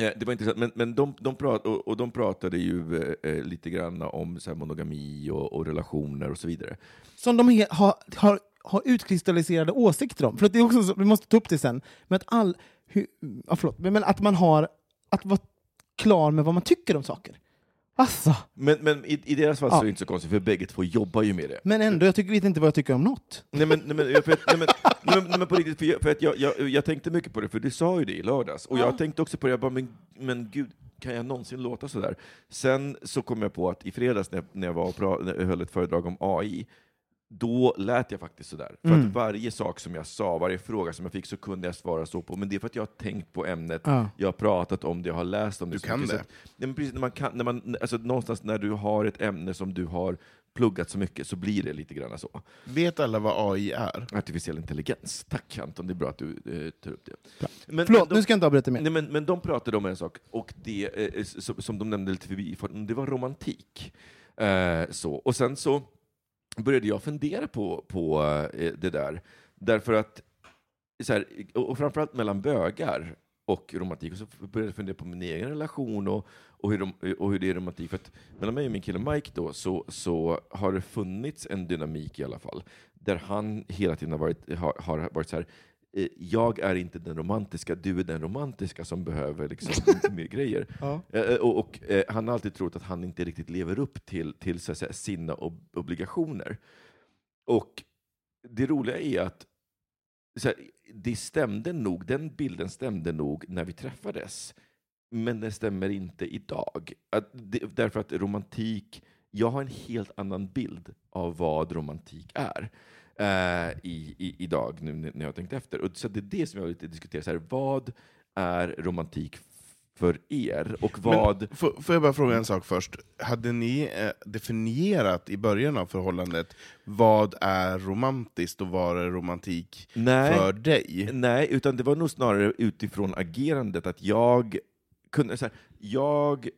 Eh, det var intressant, men, men de, de, prat, och, och de pratade ju eh, eh, lite grann om så här, monogami och, och relationer och så vidare. Som de he, har, har, har utkristalliserade åsikter om. För att det är också så, vi måste ta upp det sen. Men att, all, hur, ja, förlåt, men att man har att vara klar med vad man tycker om saker. Alltså, Men, men i, i deras fall Ja. så är det inte så konstigt, för bägge två jobbar ju med det. men ändå, jag tycker, vet inte vad jag tycker om något. Nej men, nej, men, för att, nej, men, nej, men, nej, men på riktigt, för, jag, för att jag, jag, jag tänkte mycket på det, för du sa ju det i lördags, och jag tänkte också på det, jag bara, men, men gud, kan jag någonsin låta sådär? Sen så kom jag på att i fredags när jag, när jag, var och pra, när jag höll ett föredrag om AI, då lät jag faktiskt sådär. För Mm. att varje sak som jag sa, varje fråga som jag fick, så kunde jag svara så på. Men det är för att jag har tänkt på ämnet, Ja. jag har pratat om det, jag har läst om det. Du kan mycket. Så det. att- Ja, men precis, när man kan, när man, alltså, någonstans när du har ett ämne som du har pluggat så mycket, så blir det lite grann så. Vet alla vad AI är? Artificiell intelligens. Tack Anton, det är bra att du eh, tar upp det. Men, Förlåt, men nu ska jag inte avbryta mer. Nej, men, men de pratade om en sak, och det eh, som, som de nämnde lite förbi, det var romantik. Eh, så. Och sen så började jag fundera på, på eh, det där, därför att, så här, och framförallt mellan bögar och romantik, och så började jag fundera på min egen relation och, och, hur, de, och hur det är romantik. För att mellan mig och min kille Mike då, så, så har det funnits en dynamik i alla fall, där han hela tiden har varit, har, har varit så här, jag är inte den romantiska, du är den romantiska som behöver liksom *laughs* mer grejer. Ja. Eh, Och, och eh, han har alltid trott att han inte riktigt lever upp till, till så säga, sina ob- obligationer. Och det roliga är att här, det stämde nog, den bilden stämde nog när vi träffades. Men den stämmer inte idag. Att det, därför att romantik, jag har en helt annan bild av vad romantik är eh, i, i, idag, nu när jag har tänkt efter. Och så det är det som jag vill diskutera. Så här, vad är romantik för er? Och vad... Men, får, får jag bara fråga en sak först? Hade ni eh, definierat i början av förhållandet vad är romantiskt och vad är romantik Nej. för dig? Nej, utan det var nog snarare utifrån agerandet att jag kunde, så här, jag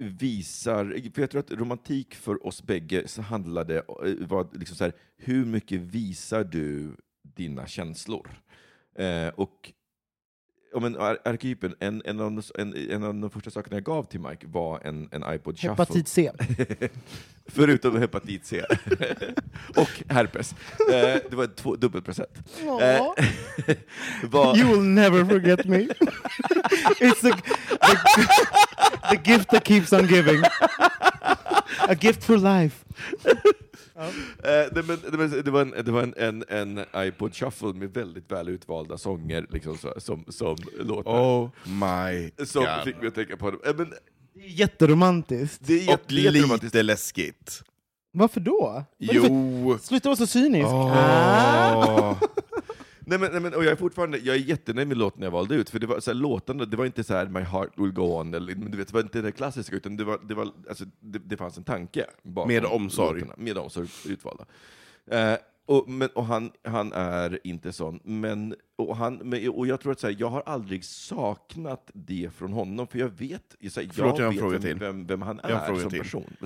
visar, för jag tror att romantik för oss bägge så handlade, eh, var liksom så här, hur mycket visar du dina känslor? Eh, och om en ar- arketypen, en, en, av de, en, en av de första sakerna jag gav till Mike var en, en iPod Shuffle. Hepatit C. *laughs* Förutom hepatit C. *laughs* och herpes. Eh, det var två, dubbelpresent. Eh, *laughs* var- You will never forget me. It's the, the, the gift that keeps on giving. A gift for life. Eh, men, det var, en, det var en, en, en iPod Shuffle med väldigt väl utvalda sånger liksom, så, som, som låtar. Oh my som god. fick mig att tänka på det. Eh, men, Det är jätteromantiskt. det är Och jätte- jätteromantiskt. lite läskigt. Varför då? Vad är det för- Jo! Sluta vara så cynisk. Åh. Ah. *laughs* Nej, men, nej, men, och jag är fortfarande jag är jättenöjd med låten jag valde ut, för det var, så här, låtarna, det var inte så här My heart will go on, eller, du vet, det var inte det klassiska, utan det, var, det, var, alltså, det, det fanns en tanke bakom Med omsorg. låtarna, med omsorg utvalda. Eh, och, men, och han, han är inte sån, men, och, han, men, och jag tror att så här, jag har aldrig saknat det från honom, för jag vet, så här, Förlåt, jag en vet vem, till. Vem, vem han Jag är som till. person.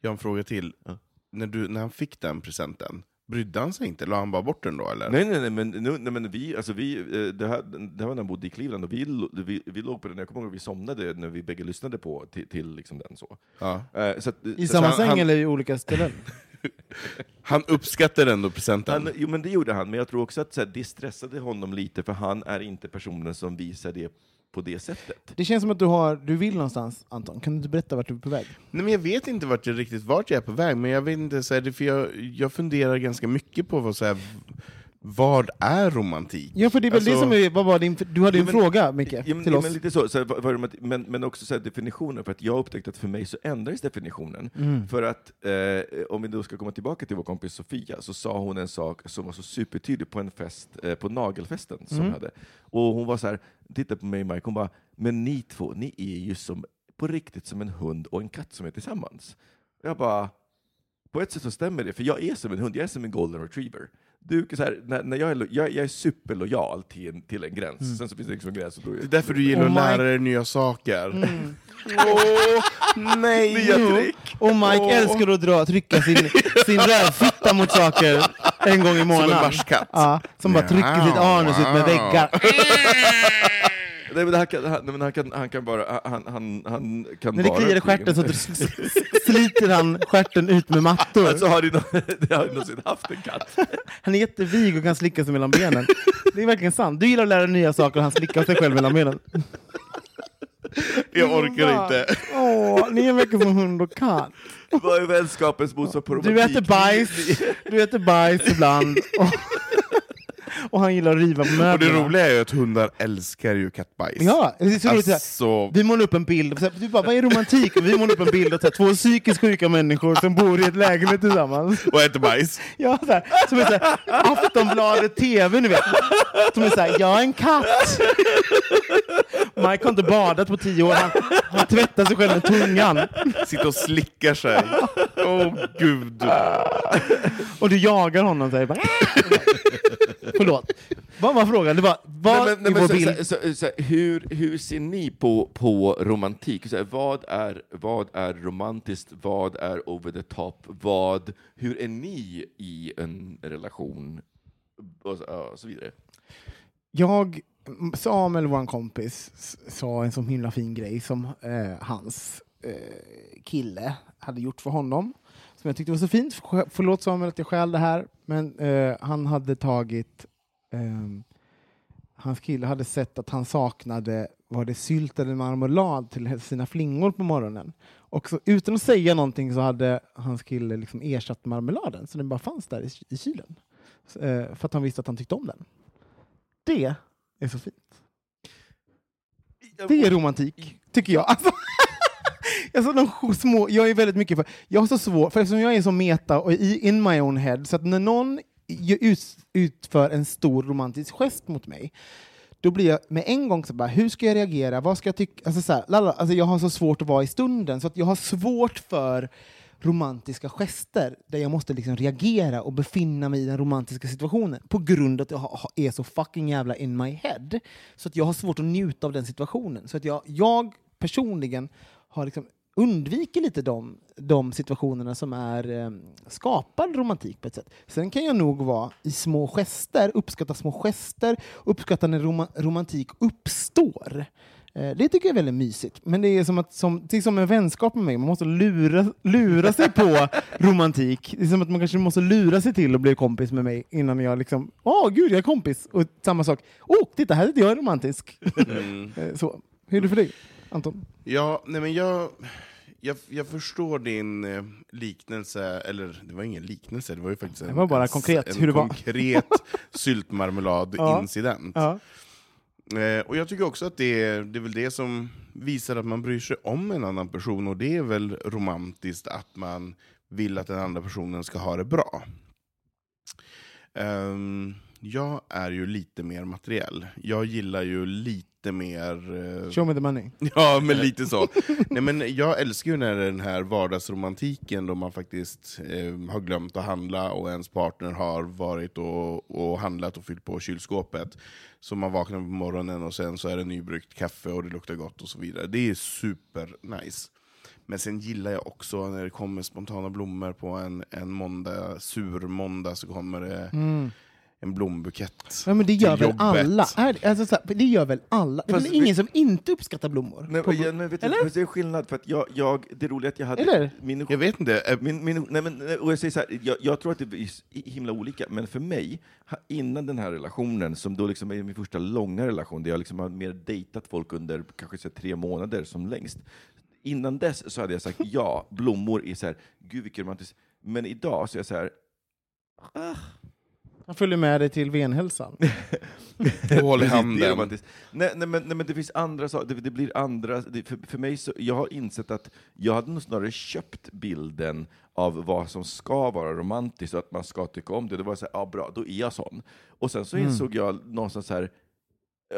Jag har en fråga till. Ja. När, du, när han fick den presenten, brydde han sig inte? La han bara bort den då eller? Nej, nej, nej, men, nu, nej, men vi, alltså vi, eh, det, här, det här var när han bodde i Cleveland, och vi, vi, vi låg på den, jag kommer ihåg att vi somnade när vi bägge lyssnade på till, till liksom den. Så. Ja. Eh, så att, I så samma att säng han- eller i olika ställen? *laughs* Han uppskattar ändå presenten. han, jo, men det gjorde han, men jag tror också att så här, det stressade honom lite, för han är inte personen som visar det på det sättet. Det känns som att du, har, du vill någonstans, Anton. Kan du inte berätta vart du är på väg? Nej, men jag vet inte vart jag riktigt vart jag är på väg, men jag vet inte, så här, för jag, jag funderar ganska mycket på vad, så här, vad är romantik? Ja, för det är väl det Alltså- som är, vad var din, du hade en men- fråga, Micke, Ja, men, till ja, oss. men lite så, så här, men, men också så här, definitionen, för att jag upptäckte att för mig så ändrades definitionen. Mm. För att, eh, om vi då ska komma tillbaka till vår kompis Sofia, så sa hon en sak som var så supertydlig på en fest, eh, på nagelfesten som Mm. hade. Och hon var så här, tittade på mig och Mike, hon bara, men ni två, ni är ju som, på riktigt som en hund och en katt som är tillsammans. Jag bara, på ett sätt så stämmer det, för jag är som en hund, jag är som en golden retriever. Du, så här, när, när jag, är, jag, jag är superlojal till en, till en gräns, Mm. sen så finns det liksom en gräns och då är Det är därför du gillar Oh att lära dig nya saker. Mm. *laughs* Åh, nej! *laughs* Nya trick! Och Mike Åh. älskar att dra, trycka sin, sin rövfitta mot saker en gång i månaden. en varskatt. Ja, som bara trycker sitt anus ut med väggar. *laughs* Nej, men han, kan, han, nej, men han, kan, han kan bara... Han, han, han kan När det bara kliar i stjärten så sliter han stjärten ut med mattor. Alltså, har *laughs* du någonsin haft en katt? *laughs* Han är jättevig och kan slicka sig mellan benen. Det är verkligen sant. Du gillar att lära dig nya saker och han slickar sig själv mellan benen. *laughs* Jag orkar inte. Åh, ni är verkligen som hund och katt. Vad är vänskapens motsvarighet på romantik? Du äter bajs, du äter bajs ibland. Och, han gillar att riva på Och det möblerna. roliga är ju att hundar älskar ju kattbajs. Ja, det är så roligt. Alltså, Vi målar upp en bild, så här, du bara, vad är romantik? Och vi målar upp en bild av så här, två psykiskt sjuka människor som bor i ett lägenhet tillsammans. och äter bajs. Ja, så här, som är så här, Aftonbladet TV, ni vet. Som är såhär, jag är en katt. Mike har inte badat på tio år, han, han tvättar sig själv med tungan. Sitter och slickar sig. Åh gud. Och du jagar honom såhär. Bara, Förlåt. Vad var frågan? Det var, vad Nej, men, nej, men, bild? så, så, så, hur, hur ser ni på, på romantik? Så, vad, är, vad är romantiskt? Vad är over the top? Vad, hur är ni i en relation? Och och så vidare. Jag, Samuel, vår kompis, sa en så himla fin grej som eh, hans eh, kille hade gjort för honom. Som jag tyckte var så fint. För- Förlåt Samuel att jag stjäl det här, men eh, han hade tagit... Um, hans kille hade sett att han saknade var det sylt eller marmelad till sina flingor på morgonen. Och så, utan att säga någonting så hade hans kille liksom ersatt marmeladen, så den bara fanns där i, i kylen. Så, eh, för att han visste att han tyckte om den. Det är så fint. Det är romantik, tycker jag. Alltså, *laughs* alltså de små, jag är väldigt mycket för... Jag har så svårt, för eftersom jag är så meta och i in my own head, så att när någon ut, utför en stor romantisk gest mot mig, då blir jag med en gång så bara, hur ska jag reagera? Vad ska jag tycka? Alltså, så här, lala, alltså jag har så svårt att vara i stunden, så att jag har svårt för romantiska gester där jag måste liksom reagera och befinna mig i den romantiska situationen på grund av att jag är så fucking jävla in my head. Så att jag har svårt att njuta av den situationen. Så att jag, jag personligen har liksom undviker lite de, de situationerna som är eh, skapad romantik på ett sätt. Sen kan jag nog vara i små gester, uppskatta små gester, uppskatta när roma, romantik uppstår. Eh, det tycker jag är väldigt mysigt. Men det är som, att, som, det är som en vänskap med mig, man måste lura, lura sig på *laughs* romantik. Det är som att man kanske måste lura sig till att bli kompis med mig innan jag liksom, åh gud jag är kompis. Och samma sak, åh titta här är jag romantisk. Mm. *laughs* Eh, Så. Hur är det för dig, Anton? Ja, nej men jag, jag, jag förstår din eh, liknelse, eller det var ingen liknelse, det var ju faktiskt en, Det var bara en, konkret en hur det var. konkret *laughs* syltmarmelad-incident. Ja. Eh, och jag tycker också att det är, det är väl det som visar att man bryr sig om en annan person, och det är väl romantiskt att man vill att den andra personen ska ha det bra. Ehm, jag är ju lite mer materiell. Jag gillar ju lite mer... eh, Show me the money. *laughs* Ja, men lite så. Nej, men jag älskar ju när den här vardagsromantiken då man faktiskt eh, har glömt att handla och ens partner har varit och, och handlat och fyllt på kylskåpet. Så man vaknar på morgonen och sen så är det nybryggt kaffe och det luktar gott och så vidare. Det är super nice. Men sen gillar jag också när det kommer spontana blommor på en, en måndag, sur måndag, så kommer det en blombukett. Ja, men det gör till väl jobbet. alla? Är det, alltså, så här, det gör väl alla? Det är Fast väl vi- ingen som inte uppskattar blommor? Nej, På- men, ja, men vet Eller? men det är skillnad, för att jag, jag, det roliga är att jag hade... Eller? Min, Jag vet inte. eh, Min, min, nej men, nej, och jag, säger så här, jag, jag tror att det är s- himla olika, men för mig, ha- innan den här relationen, som då liksom är min första långa relation, där jag liksom har mer dejtat folk under kanske så här, tre månader som längst, innan dess så hade jag sagt ja, blommor är så här, gud vilket romantiskt, men idag så är jag så här, ah, Han följer med dig till venhälsan. *laughs* Håll i handen. Nej, nej, men, nej, men det finns andra saker, det, det blir andra, det, för, för mig så, jag har insett att jag hade nog snarare köpt bilden av vad som ska vara romantiskt och att man ska tycka om det. Det var så här, ja bra, då är jag sån. Och sen så insåg jag någonstans så här,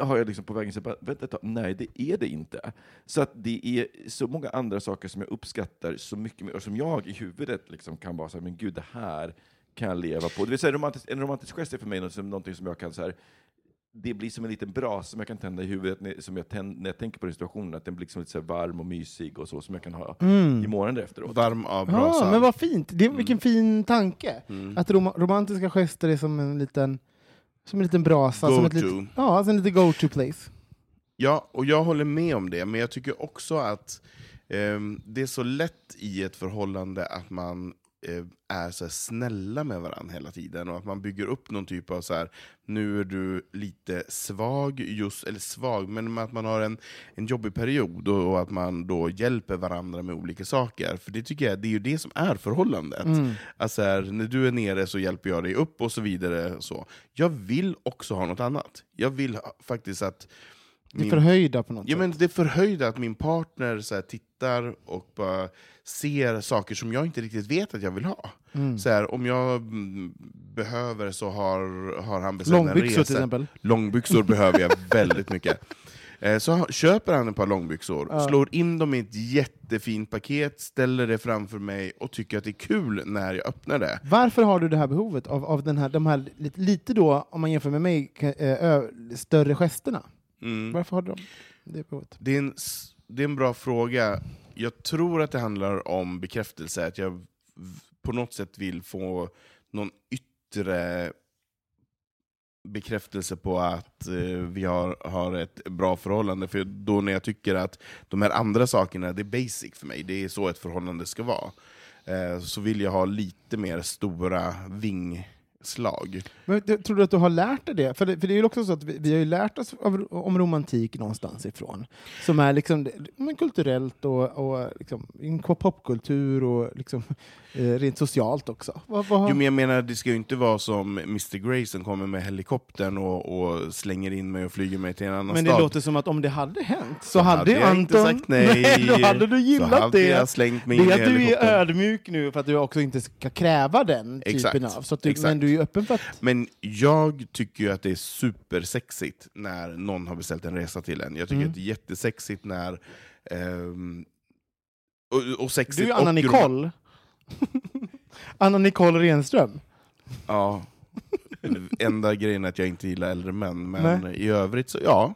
har jag liksom på vägen sagt, vänta ett tag, nej det är det inte. Så att det är så många andra saker som jag uppskattar så mycket mer, och som jag i huvudet liksom kan vara så här, men gud det här kan jag leva på. Det vill säga, romantisk, en romantisk gest är för mig något som, någonting som jag kan så här, det blir som en liten brasa som jag kan tända i huvudet som jag tänd, när jag tänker på den situationen, att den blir liksom lite så här varm och mysig och så, som jag kan ha i morgonen efteråt. Varm av Ja, brasan. men vad fint. Det, vilken fin tanke. Mm. Att rom romantiska gester är som en liten, som en liten brasa. Som ett litet, ja, alltså en liten go-to place. Ja, och jag håller med om det, men jag tycker också att ehm, det är så lätt i ett förhållande att man är så snälla med varandra hela tiden, och att man bygger upp någon typ av så här, nu är du lite svag, just, eller svag, men att man har en, en jobbig period, och, och att man då hjälper varandra med olika saker. För det tycker jag, det är ju det som är förhållandet. Mm. Alltså här, när du är nere så hjälper jag dig upp och så vidare. Så. Jag vill också ha något annat. Jag vill ha, faktiskt att Det är förhöjda på något Ja, sätt. men det förhöjda att min partner så här, tittar och bara ser saker som jag inte riktigt vet att jag vill ha. Mm. Så här, om jag behöver så har, har han beställt en Långbyxor resa. till exempel. Långbyxor behöver jag *laughs* väldigt mycket. Eh, Så köper han ett par långbyxor, Ja. slår in dem i ett jättefint paket, ställer det framför mig och tycker att det är kul när jag öppnar det. Varför har du det här behovet av, av den här, de här lite, då, om man jämför med mig, eh, större gesterna? Mm. Varför har du dem? det behovet? Det är, en, det är en bra fråga. Jag tror att det handlar om bekräftelse, att jag på något sätt vill få någon yttre bekräftelse på att eh, vi har, har ett bra förhållande. För då när jag tycker att de här andra sakerna, det är basic för mig, det är så ett förhållande ska vara, eh, så vill jag ha lite mer stora vingslag. Men tror du att du har lärt dig det? För det, för det är ju också så att vi, vi har ju lärt oss av, om romantik någonstans ifrån, som är liksom, det- men kulturellt och, och liksom, popkultur och liksom, *laughs* eh, rent socialt också. Vad, vad, Jo, men jag menar, det ska ju inte vara som Mr Grey som kommer med helikoptern och, och slänger in mig och flyger mig till en annan men det stad. låter som att om det hade hänt så, hade, hade jag Anton... inte sagt *laughs* nej. då hade du Så gillat hade det. jag slängt mig det in att du är ödmjuk nu för att du också inte ska kräva den typen Exakt. av. Så att du, Exakt. men du är öppen för att... Men jag tycker ju att det är supersexigt när någon har beställt en resa till en. Jag tycker Mm. att det är jättesexigt när... ehm, och, och sexigt Du är Anna och Nicole. *laughs* Anna Nicole Renström. Ja. Enda grejen är att jag inte gillar äldre män, men i övrigt så ja.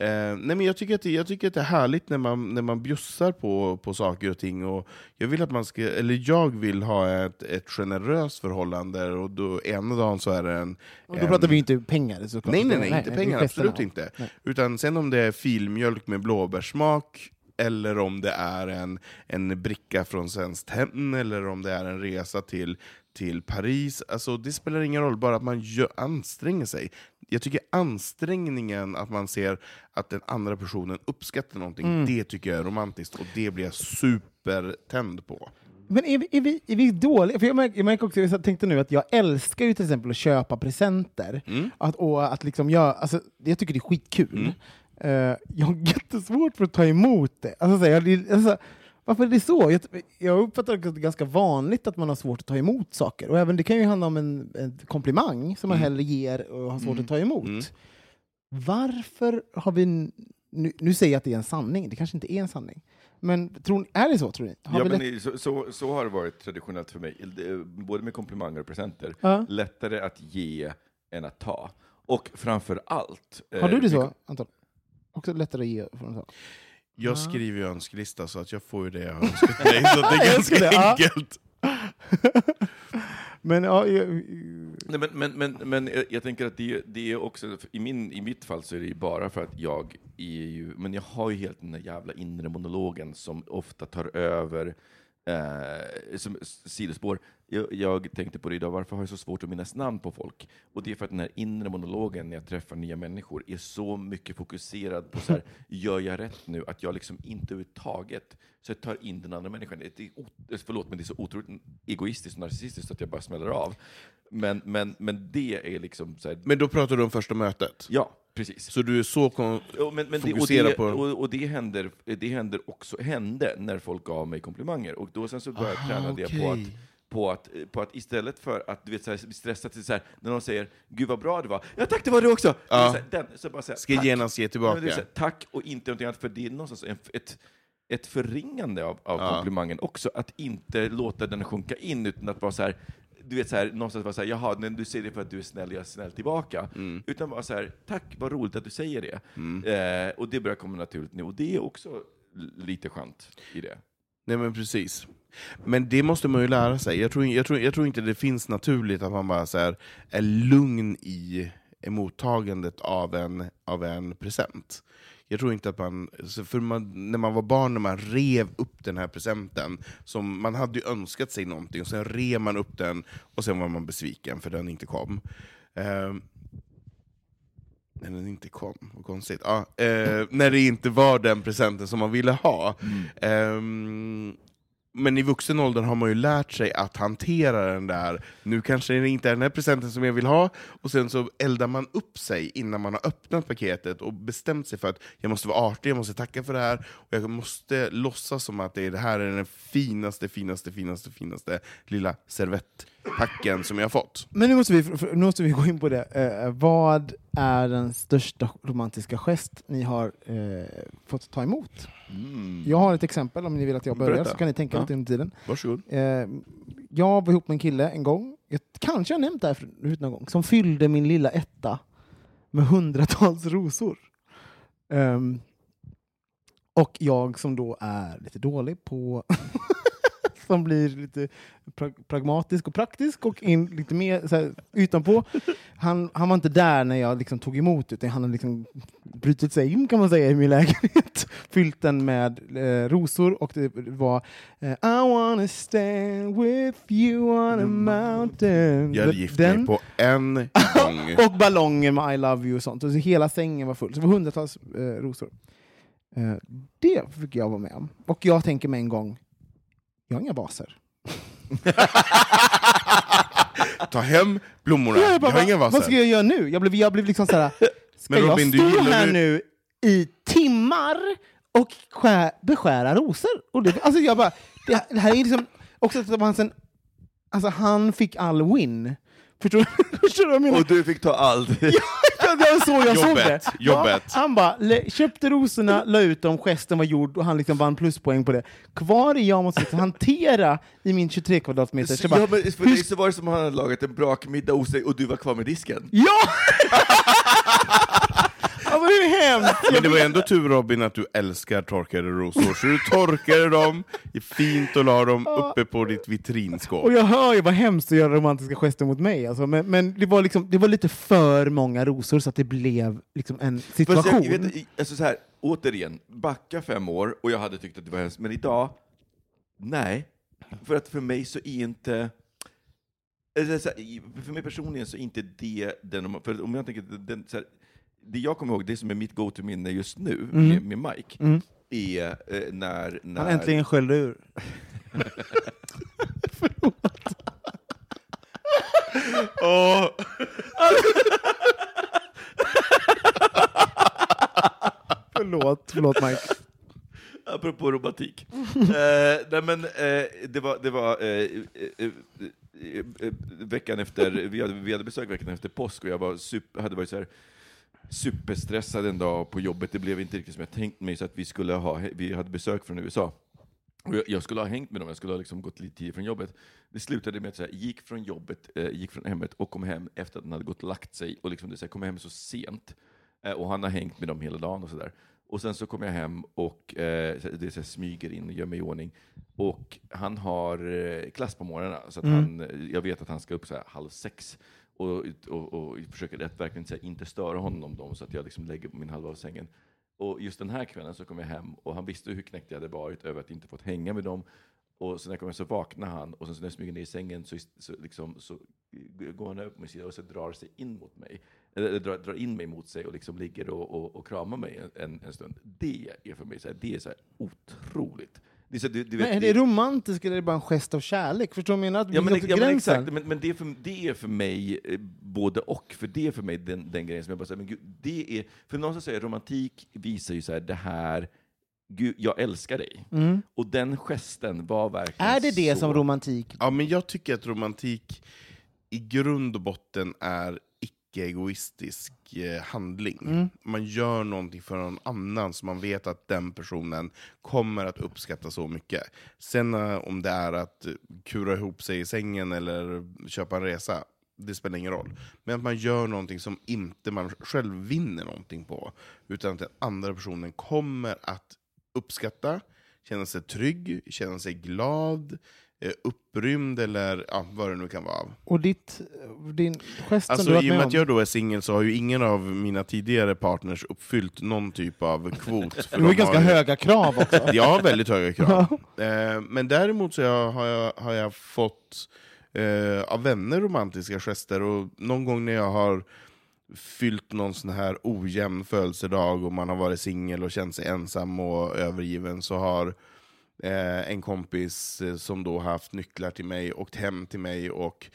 Eh, nej men jag, tycker att det, jag tycker att det är härligt när man, när man bjussar på, på saker och ting. Och jag, vill att man ska, eller jag vill ha ett, ett generöst förhållande, och då, ena dagen så är det en... Och då en- pratar vi inte pengar såklart. Nej, nej, nej, inte pengar, absolut inte. Nej. Utan sen om det är filmjölk med blåbärssmak, eller om det är en, en bricka från Svenskt Tenn, eller om det är en resa till, till Paris. Alltså, det spelar ingen roll, bara att man gör, anstränger sig. Jag tycker ansträngningen, att man ser att den andra personen uppskattar någonting, Mm. det tycker jag är romantiskt, och det blir jag supertänd på. Men är vi, är vi, är vi dåliga? För jag, märker, jag märker också, jag tänkte nu att jag älskar ju till exempel att köpa presenter. Mm. Att, och att liksom jag, alltså, jag tycker det är skitkul. Mm. Eh, jag har jättesvårt för att ta emot det. Alltså, så jag, alltså, varför är det så? Jag, jag uppfattar att det är ganska vanligt att man har svårt att ta emot saker. Och även det kan ju handla om en, en komplimang som man Mm. hellre ger och har svårt Mm. att ta emot. Mm. Varför har vi... Nu, nu säger jag att det är en sanning, det kanske inte är en sanning. Men tror, är det så, tror ni? Har Ja, men i- så, så, så har det varit traditionellt för mig, Det- både med komplimanger och presenter. Ja. Lättare att ge än att ta. Och framför allt... Har du eh, det så, Anton? Också lättare att ge från så? Jag skriver ju önskelista, så att jag får ju det jag har önskat mig, så det *laughs* är ganska enkelt. *laughs* Men ja, jag, Nej, men, men, men, men jag- jag tänker att det, det är också, i, min, i mitt fall så är det ju bara för att jag är ju, men jag har ju helt den där jävla inre monologen som ofta tar över eh, som sidospår. Jag, jag tänkte på det idag, varför har jag så svårt att minnas namn på folk? Och det är för att den här inre monologen när jag träffar nya människor är så mycket fokuserad på så här, *laughs* gör jag rätt nu? Att jag liksom inte överhuvudtaget så jag tar in den andra människan. Det är, förlåt, men det är så otroligt egoistiskt och narcissistiskt att jag bara smäller av. Men, men, men det är liksom så här, Men då pratar du om första mötet? ja, precis. Så du är så kon- Ja, men, men det, och, det, på- och, och det, händer, det händer också, hände när folk gav mig komplimanger. Och då sen så började, Aha, jag på okej. att på att, på att istället för att du vet, så här, bli stressad till så här, när någon säger ”Gud vad bra det var”, ”Ja tack, det var det också!” Ja. så här, den, så bara säga, Ska tack. genast ge Ja, tillbaka. det så här, tack och inte någonting annat, för det är någonstans en, ett, ett förringande av, av Ja. komplimangen också, att inte låta den sjunka in, utan att vara så här, du vet så här, någonstans vara så här, jaha, men du säger det för att du är snäll, jag är snäll tillbaka. Mm. Utan vara så här, tack, vad roligt att du säger det. Eh, och det börjar komma naturligt nu, och det är också lite skönt i det. Nej men precis. Men det måste man ju lära sig. Jag tror, jag tror, jag tror inte det finns naturligt att man bara så här, är lugn i mottagandet av en, av en present. Jag tror inte att man, för man, när man var barn, när man rev upp den här presenten, som man hade ju önskat sig någonting, och sen rev man upp den, och sen var man besviken för den inte kom. Ehm, när den inte kom, vad konstigt. Ja, eh, när det inte var den presenten som man ville ha. Ehm, men i vuxen ålder har man ju lärt sig att hantera den där, nu kanske det inte är den här presenten som jag vill ha, och sen så eldar man upp sig innan man har öppnat paketet och bestämt sig för att jag måste vara artig, jag måste tacka för det här, och jag måste låtsas som att det, är, det här är den finaste, finaste, finaste, finaste lilla servettpacken som jag har fått. Men nu måste vi, nu måste vi gå in på det. Eh, vad är den största romantiska gest ni har eh, fått ta emot? Jag har ett exempel om ni vill att jag börjar, Berätta. så kan ni tänka Ja. lite under tiden. Varsågod. Eh, jag var ihop med en kille en gång, jag, kanske jag nämnt det här förut någon gång, som fyllde min lilla etta med hundratals rosor. Ehm, och jag som då är lite dålig på *laughs* som blir lite pra pragmatisk och praktisk och in lite mer så här, utanpå. Han, han var inte där när jag liksom tog emot utan han hade liksom brutit sig in kan man säga i min lägenhet. *laughs* Fyllt den med eh, rosor och det var eh, I wanna stand with you on a mountain. Jag hade gift Den- mig på en gång. *laughs* och ballonger med I love you och sånt. Och så hela sängen var full. Så det var hundratals eh, rosor. Eh, det fick jag vara med om. Och jag tänker med en gång, jag har inga vaser. *laughs* Ta hem blommorna, Jag jag, bara, har inga vad, vad ska vaser. jag göra nu? Jag blev, jag blev liksom såhär, *laughs* ska Men Robin, jag stå här nu i timmar och skär, beskära rosor? Och det, alltså jag bara, det, det här är liksom också att det var en, alltså han fick all win. Förstår, *laughs* förstår du vad jag menar? Och du fick ta allt. Var så jag såg det. Jobbet. Ja, han bara köpte rosorna, la ut dem, gesten var gjord och han liksom vann pluspoäng på det. Kvar är jag måste hantera i min 23 kvadratmeter. Så bara, ja, men för dig så var det som om han hade lagat en brakmiddag hos dig och du var kvar med disken. ja! *laughs* det är hemskt! Men det var ändå tur Robin att du älskar torkade rosor, så du torkade dem fint och la dem uppe på ditt vitrinskåp. Och jag hör ju vad hemskt att göra romantiska gester mot mig, alltså. men, men det, var liksom, det var lite för många rosor så att det blev liksom en situation. jag, jag vet, alltså så här, återigen, backa fem år och jag hade tyckt att det var hemskt, men idag, nej. För att för mig så är inte... För mig personligen så är inte det den... För om jag tänker, den, så här, det jag kommer ihåg, det som är mitt go-to-minne just nu med, med Mike, Mm. är eh, när... när Han äntligen sköljde ur. *laughs* Åh, *laughs* Förlåt, förlåt Mike. Apropå romantik. eh, nej men, eh, det var, det var eh, eh, eh, veckan efter, vi hade, vi hade besök veckan efter påsk och jag var super, hade varit så här superstressad en dag på jobbet. Det blev inte riktigt som jag tänkt mig, så att vi, skulle ha, vi hade besök från USA. Och jag, jag skulle ha hängt med dem, jag skulle ha liksom gått lite tidigt från jobbet. Det slutade med att jag gick från jobbet, eh, gick från hemmet och kom hem efter att han hade gått och lagt sig. Och liksom, det, så här, kom hem så sent. Eh, och han har hängt med dem hela dagen och sådär. Och sen så kommer jag hem och eh, det så här, smyger in och gör mig i ordning. Och han har eh, klass på morgnarna, så att han, eh, jag vet att han ska upp så här halv sex. Och, och, och försöker att verkligen här, inte störa honom dem, så att jag liksom lägger min halva av sängen. Och just den här kvällen så kom jag hem och han visste hur knäckt jag hade varit över att inte fått hänga med dem. Och sen när jag kom hem så vaknade han och sen så när jag smyger ner i sängen så, så, liksom, så går han över på min sida och så drar sig in mot mig. Eller drar, drar in mig mot sig och liksom ligger och, och, och kramar mig en, en stund. Det är för mig så här, det är så här otroligt. Det är du, du vet, Men är det romantiskt eller är det bara en gest av kärlek? Förstår du menar? Att Ja, men, ja, men exakt, men, men det, är för, det är för mig eh, både och, för det är för mig den, den grejen som jag bara säger, men gud, det är, för någonstans säger romantik visar ju så här, det här, Gud, jag älskar dig. Mm. Och den gesten var verkligen Är det det så... som romantik? Ja, men jag tycker att romantik i grund och botten är icke-egoistisk eh, handling. Mm. Man gör någonting för någon annan som man vet att den personen kommer att uppskatta så mycket. Sen eh, om det är att eh, kura ihop sig i sängen eller köpa en resa, det spelar ingen roll. Men att man gör någonting som inte man själv vinner någonting på, utan att den andra personen kommer att uppskatta, känna sig trygg, känna sig glad, upprymd eller ja, vad det nu kan vara. Och ditt, din gest som du Alltså, varit I och med att jag då är singel så har ju ingen av mina tidigare partners uppfyllt någon typ av kvot. för Du har ganska har ju- höga krav också. *laughs* Jag har väldigt höga krav. eh, men däremot så har, jag, har jag fått eh, av vänner romantiska gester, och någon gång när jag har fyllt någon sån här ojämn födelsedag och man har varit singel och känt sig ensam och övergiven så har eh, en kompis eh, som då haft nycklar till mig åkt hem till mig och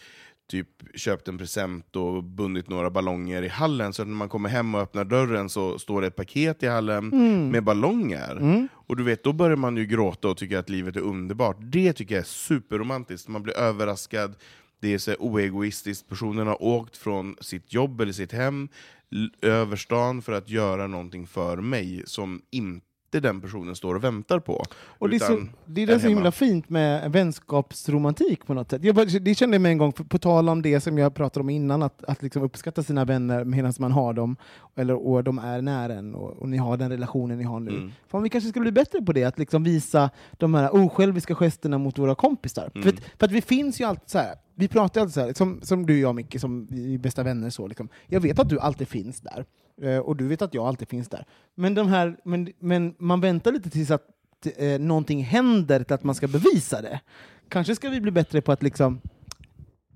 typ köpt en present och bundit några ballonger i hallen, så att när man kommer hem och öppnar dörren så står det ett paket i hallen med ballonger. Och du vet, då börjar man ju gråta och tycka att livet är underbart. Det tycker jag är superromantiskt, man blir överraskad, det är så oegoistiskt, personen har åkt från sitt jobb eller sitt hem över stan för att göra någonting för mig som inte den personen står och väntar på. Och det är, så, det är så hemma. himla fint med vänskapsromantik på något sätt. Jag det kände jag med en gång, för, på tal om det som jag pratade om innan, att, att liksom uppskatta sina vänner medan man har dem, eller, och de är nära en, och, och ni har den relationen ni har nu. Mm. Fan, vi kanske skulle bli bättre på det, att liksom visa de här osjälviska gesterna mot våra kompisar. Mm. För, att, för att vi finns ju alltid så här, vi pratar ju alltid så här, som, som du och jag Micke, som vi är bästa vänner. Så, liksom. Jag vet att du alltid finns där, eh, och du vet att jag alltid finns där. Men, de här, men, men man väntar lite tills att eh, någonting händer till att man ska bevisa det. Kanske ska vi bli bättre på att liksom...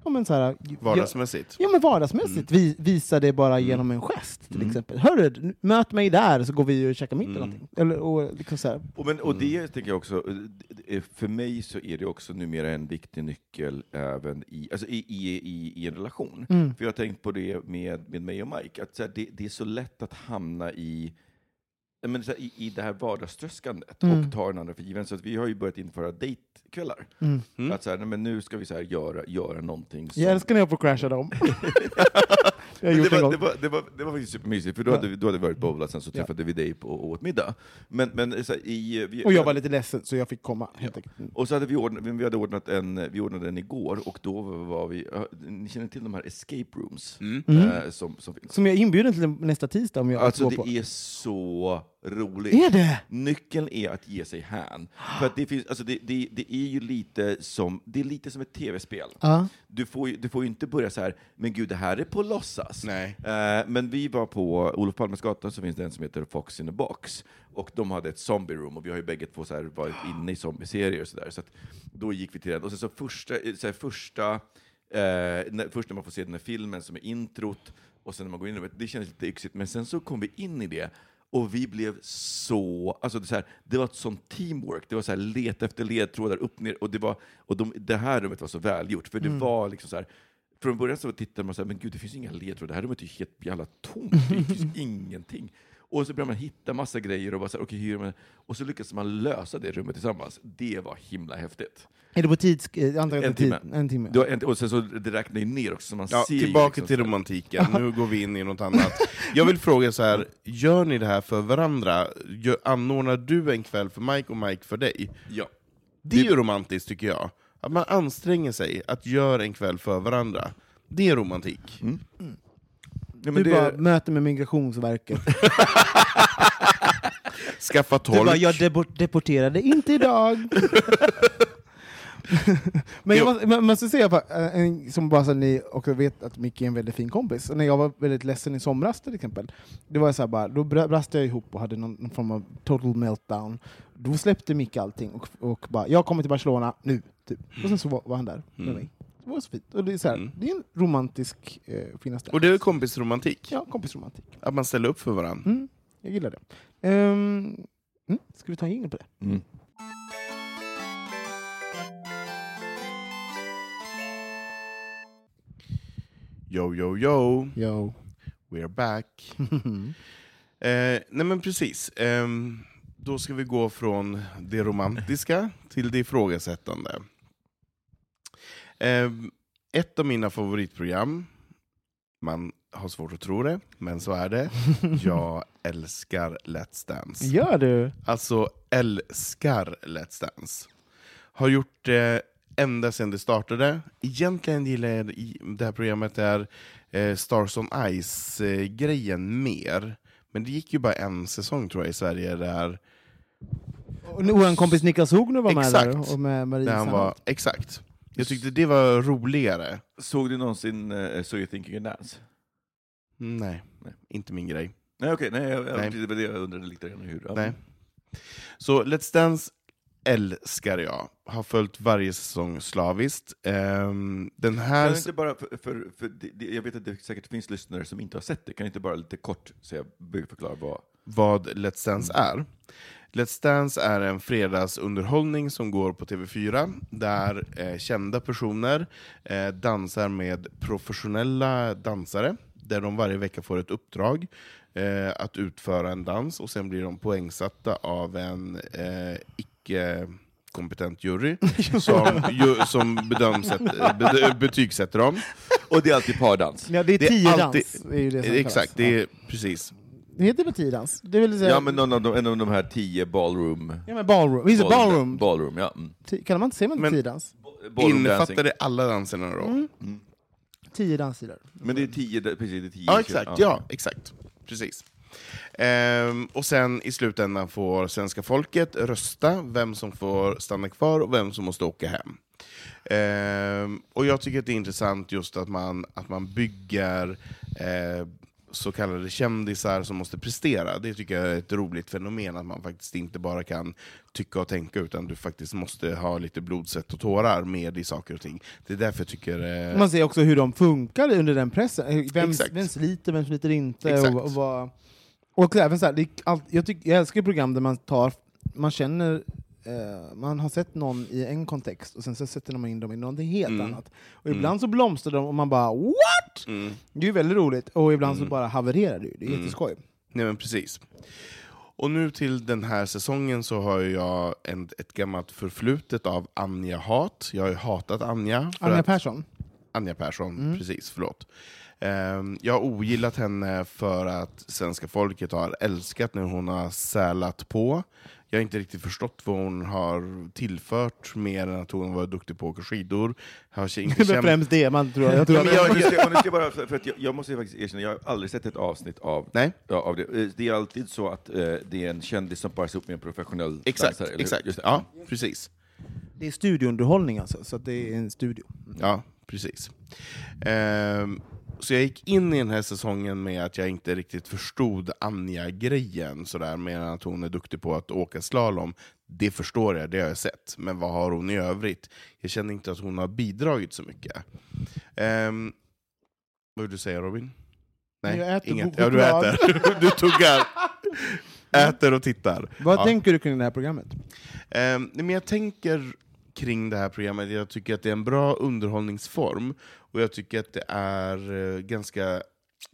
Ja, men så här, Vardagsmässigt. Ja, men vardagsmässigt. Vi, visa det bara genom en gest, till exempel. Hörru, möt mig där så går vi och käkar middag. eller någonting. Eller, och liksom så här. Och, men, och det tänker jag också, eh, för mig så är det också numera en viktig nyckel även i, alltså i, i, i, i en relation. Mm. För jag har tänkt på det med, med mig och Mike, att så här, det, det är så lätt att hamna i men så här, i, i det här vardagströskandet Mm. och ta den andra för given. Så att vi har ju börjat införa dejtkvällar. Mm. Mm. Att så här, nej, men nu ska vi så här göra, göra någonting som... Jag älskar när jag får crasha dem. *laughs* jag det, en var, gång. det, var, det, var, det var faktiskt supermysigt, för då Ja. hade vi, då hade vi varit bowlat, sen så Ja. träffade vi dig på, och åt middag. Men, men så här, i, vi, Och jag var lite ledsen, så jag fick komma. Enkelt. Mm. Och så hade vi ordnat, vi hade ordnat en, vi ordnade en igår, och då var vi, ja, ni känner till de här escape rooms Mm. eh, som, som finns? Som jag är inbjuden till nästa tisdag om jag Alltså går det på. är så roligt. Är det? Nyckeln är att ge sig hän. För att det, finns, alltså det, det, det är ju lite som, det är lite som ett tv-spel. Ja. Du får, ju, du får ju inte börja så här, men gud, det här är på låtsas. Nej. Eh, men vi var på Olof Palmes gata, så finns det en som heter Fox in a box. Och de hade ett zombie room, och vi har ju bägge två så här varit inne i zombieserier och sådär. Så att då gick vi till den. Och sen så första, så här, första, eh, när, först när man får se den här filmen som är introt, och sen när man går in i rummet, det kändes lite yxigt. Men sen så kom vi in i det, och vi blev så... Alltså det, så här, det var ett sånt teamwork. Det var så här, leta efter ledtrådar, upp, ner. Och, det, var, och de, det här rummet var så välgjort, för det var liksom så här... Från början så tittade man så här, men gud, det finns inga ledtrådar. Det här rummet är ju helt jävla tomt. Det finns *laughs* ingenting. Och så börjar man hitta massa grejer och bara så här, okej, hur? Och så lyckas man lösa det rummet tillsammans. Det var himla häftigt. Är det på tids... eh, En tid- timme. En timme. Du har en, och sen så det räknar ju ner också, så man Ja, ser tillbaka liksom till romantiken, nu går vi in i något annat. Jag vill fråga så här, gör ni det här för varandra? Gör, anordnar du en kväll för Mike och Mike för dig? Ja. Det är ju romantiskt tycker jag. Att man anstränger sig att göra en kväll för varandra. Det är romantik. Ja, du men det, bara möte med Migrationsverket. *laughs* Skaffa Du bara, tolk. jag depor- deporterade inte idag. *laughs* Men jag måste, man måste säga, eh, en, som bara så att ni också vet att Micke är en väldigt fin kompis. När jag var väldigt ledsen i somras till exempel, det var så här bara, då bra- brast jag ihop och hade någon, någon form av total meltdown. Då släppte Micke allting och, och bara, jag kommer till Barcelona nu. Typ. Och sen så var, var han där med Mm. Det var så fint. Och det, är så här, Mm. det är en romantisk eh, finaste. Och det är kompisromantik. Ja, kompisromantik. Att man ställer upp för varandra. Mm, jag gillar det. Um, mm, ska vi ta en jingel på det? mm. Yo, yo, yo. Yo. We're back. *laughs* Eh, nej men precis. Ehm, då ska vi gå från det romantiska till det ifrågasättande. Eh, ett av mina favoritprogram, man har svårt att tro det, men så är det. *laughs* Jag älskar Let's Dance. Gör du? Alltså älskar Let's Dance. Har gjort det ända sedan det startade. Egentligen gillar jag det här programmet är eh, Stars on Ice-grejen mer. Men det gick ju bara en säsong tror jag i Sverige där, Och Vår kompis Niklas Hogner var med Exakt. där, och med Marie där han var... Exakt. Jag tyckte det var roligare. Såg du någonsin uh, So You Think You Can Dance? Nej, Nej. inte min grej. Nej, okej, nej, jag, Nej. det var det jag undrade lite grann hur. Ja. Nej. Så Let's Dance älskar jag. Har följt varje säsong slaviskt. Ehm, den Kan här... du inte bara, för, för, för det, jag vet att det säkert finns lyssnare som inte har sett det, kan du inte bara lite kort säga, förklara vad... vad Let's Dance är. Let's Dance är en fredagsunderhållning som går på TV4, där eh, kända personer eh, dansar med professionella dansare, där de varje vecka får ett uppdrag eh, att utföra en dans, och sen blir de poängsatta av en eh, icke-kompetent jury, *laughs* som, ju, som bedöms ett, be, betygsätter dem. Och det är alltid pardans. Ja, det är Det är alltid- är ju det som Exakt, kallas. det är precis. Det heter väl tiodans? Det vill säga... Ja, men någon av de, en av de här tio ballroom... Ja, men ballroom. Visst är ballroom? Ballroom, ja. Mm. Kallar man inte? Ballroom dancing. Innefattar det alla danserna då? Tio dansstilar. Men det är tio, precis, det är tio. Ja, exakt. Ja, exakt. Precis. Ehm, och sen i slutändan får svenska folket rösta vem som får stanna kvar och vem som måste åka hem. Ehm, och jag tycker att det är intressant just att man, att man bygger eh, så kallade kändisar som måste prestera. Det tycker jag är ett roligt fenomen, att man faktiskt inte bara kan tycka och tänka, utan du faktiskt måste ha lite blod, svett och tårar med i saker och ting. Det är därför jag tycker... Eh, Man ser också hur de funkar under den pressen. Eh, Vem, Exakt. vem sliter, vem sliter inte. Exakt. Och, och, vad- och även så här, allt, jag, tycker, jag älskar program där man tar, man känner eh, man har sett någon i en kontext och sen så sätter man in dem i någonting helt Mm. annat. Och ibland så blomstrar de och man bara what? mm. Det är väldigt roligt, och ibland så bara havererar det. Det är Mm. jätteskoj. Nej men precis. Och nu till den här säsongen så har jag en, ett gammalt förflutet av Anja-hat. Jag har ju hatat Anja. Anja Persson. Anja Persson, Mm. precis, förlåt. Ehm, jag har ogillat henne för att svenska folket har älskat när hon har sälat på. Jag har inte riktigt förstått vad hon har tillfört mer än att hon var duktig på att åka skidor. Jag har inte Det är väl känt... främst det man tror. Jag tror jag, jag, bara, för att jag, jag måste ju faktiskt erkänna, jag har aldrig sett ett avsnitt av, Nej, ja, av det. Eh, Det är alltid så att eh, det är en kändis som paras ihop med en professionell exakt. dansare. exakt. Just det. Ja, precis. det är studiounderhållning alltså, så att det är en studio. Ja, precis. Ehm, så jag gick in i den här säsongen med att jag inte riktigt förstod Anja-grejen, sådär, mer än att hon är duktig på att åka slalom. Det förstår jag, det har jag sett. Men vad har hon i övrigt? Jag känner inte att hon har bidragit så mycket. Ehm, vad vill du säga Robin? Nej, Jag äter inget. Ja, du äter. *laughs* du tuggar. Äter och tittar. Vad Ja. tänker du kring det här programmet? Nej, men jag tänker kring det här programmet, jag tycker att det är en bra underhållningsform, och jag tycker att det är eh, ganska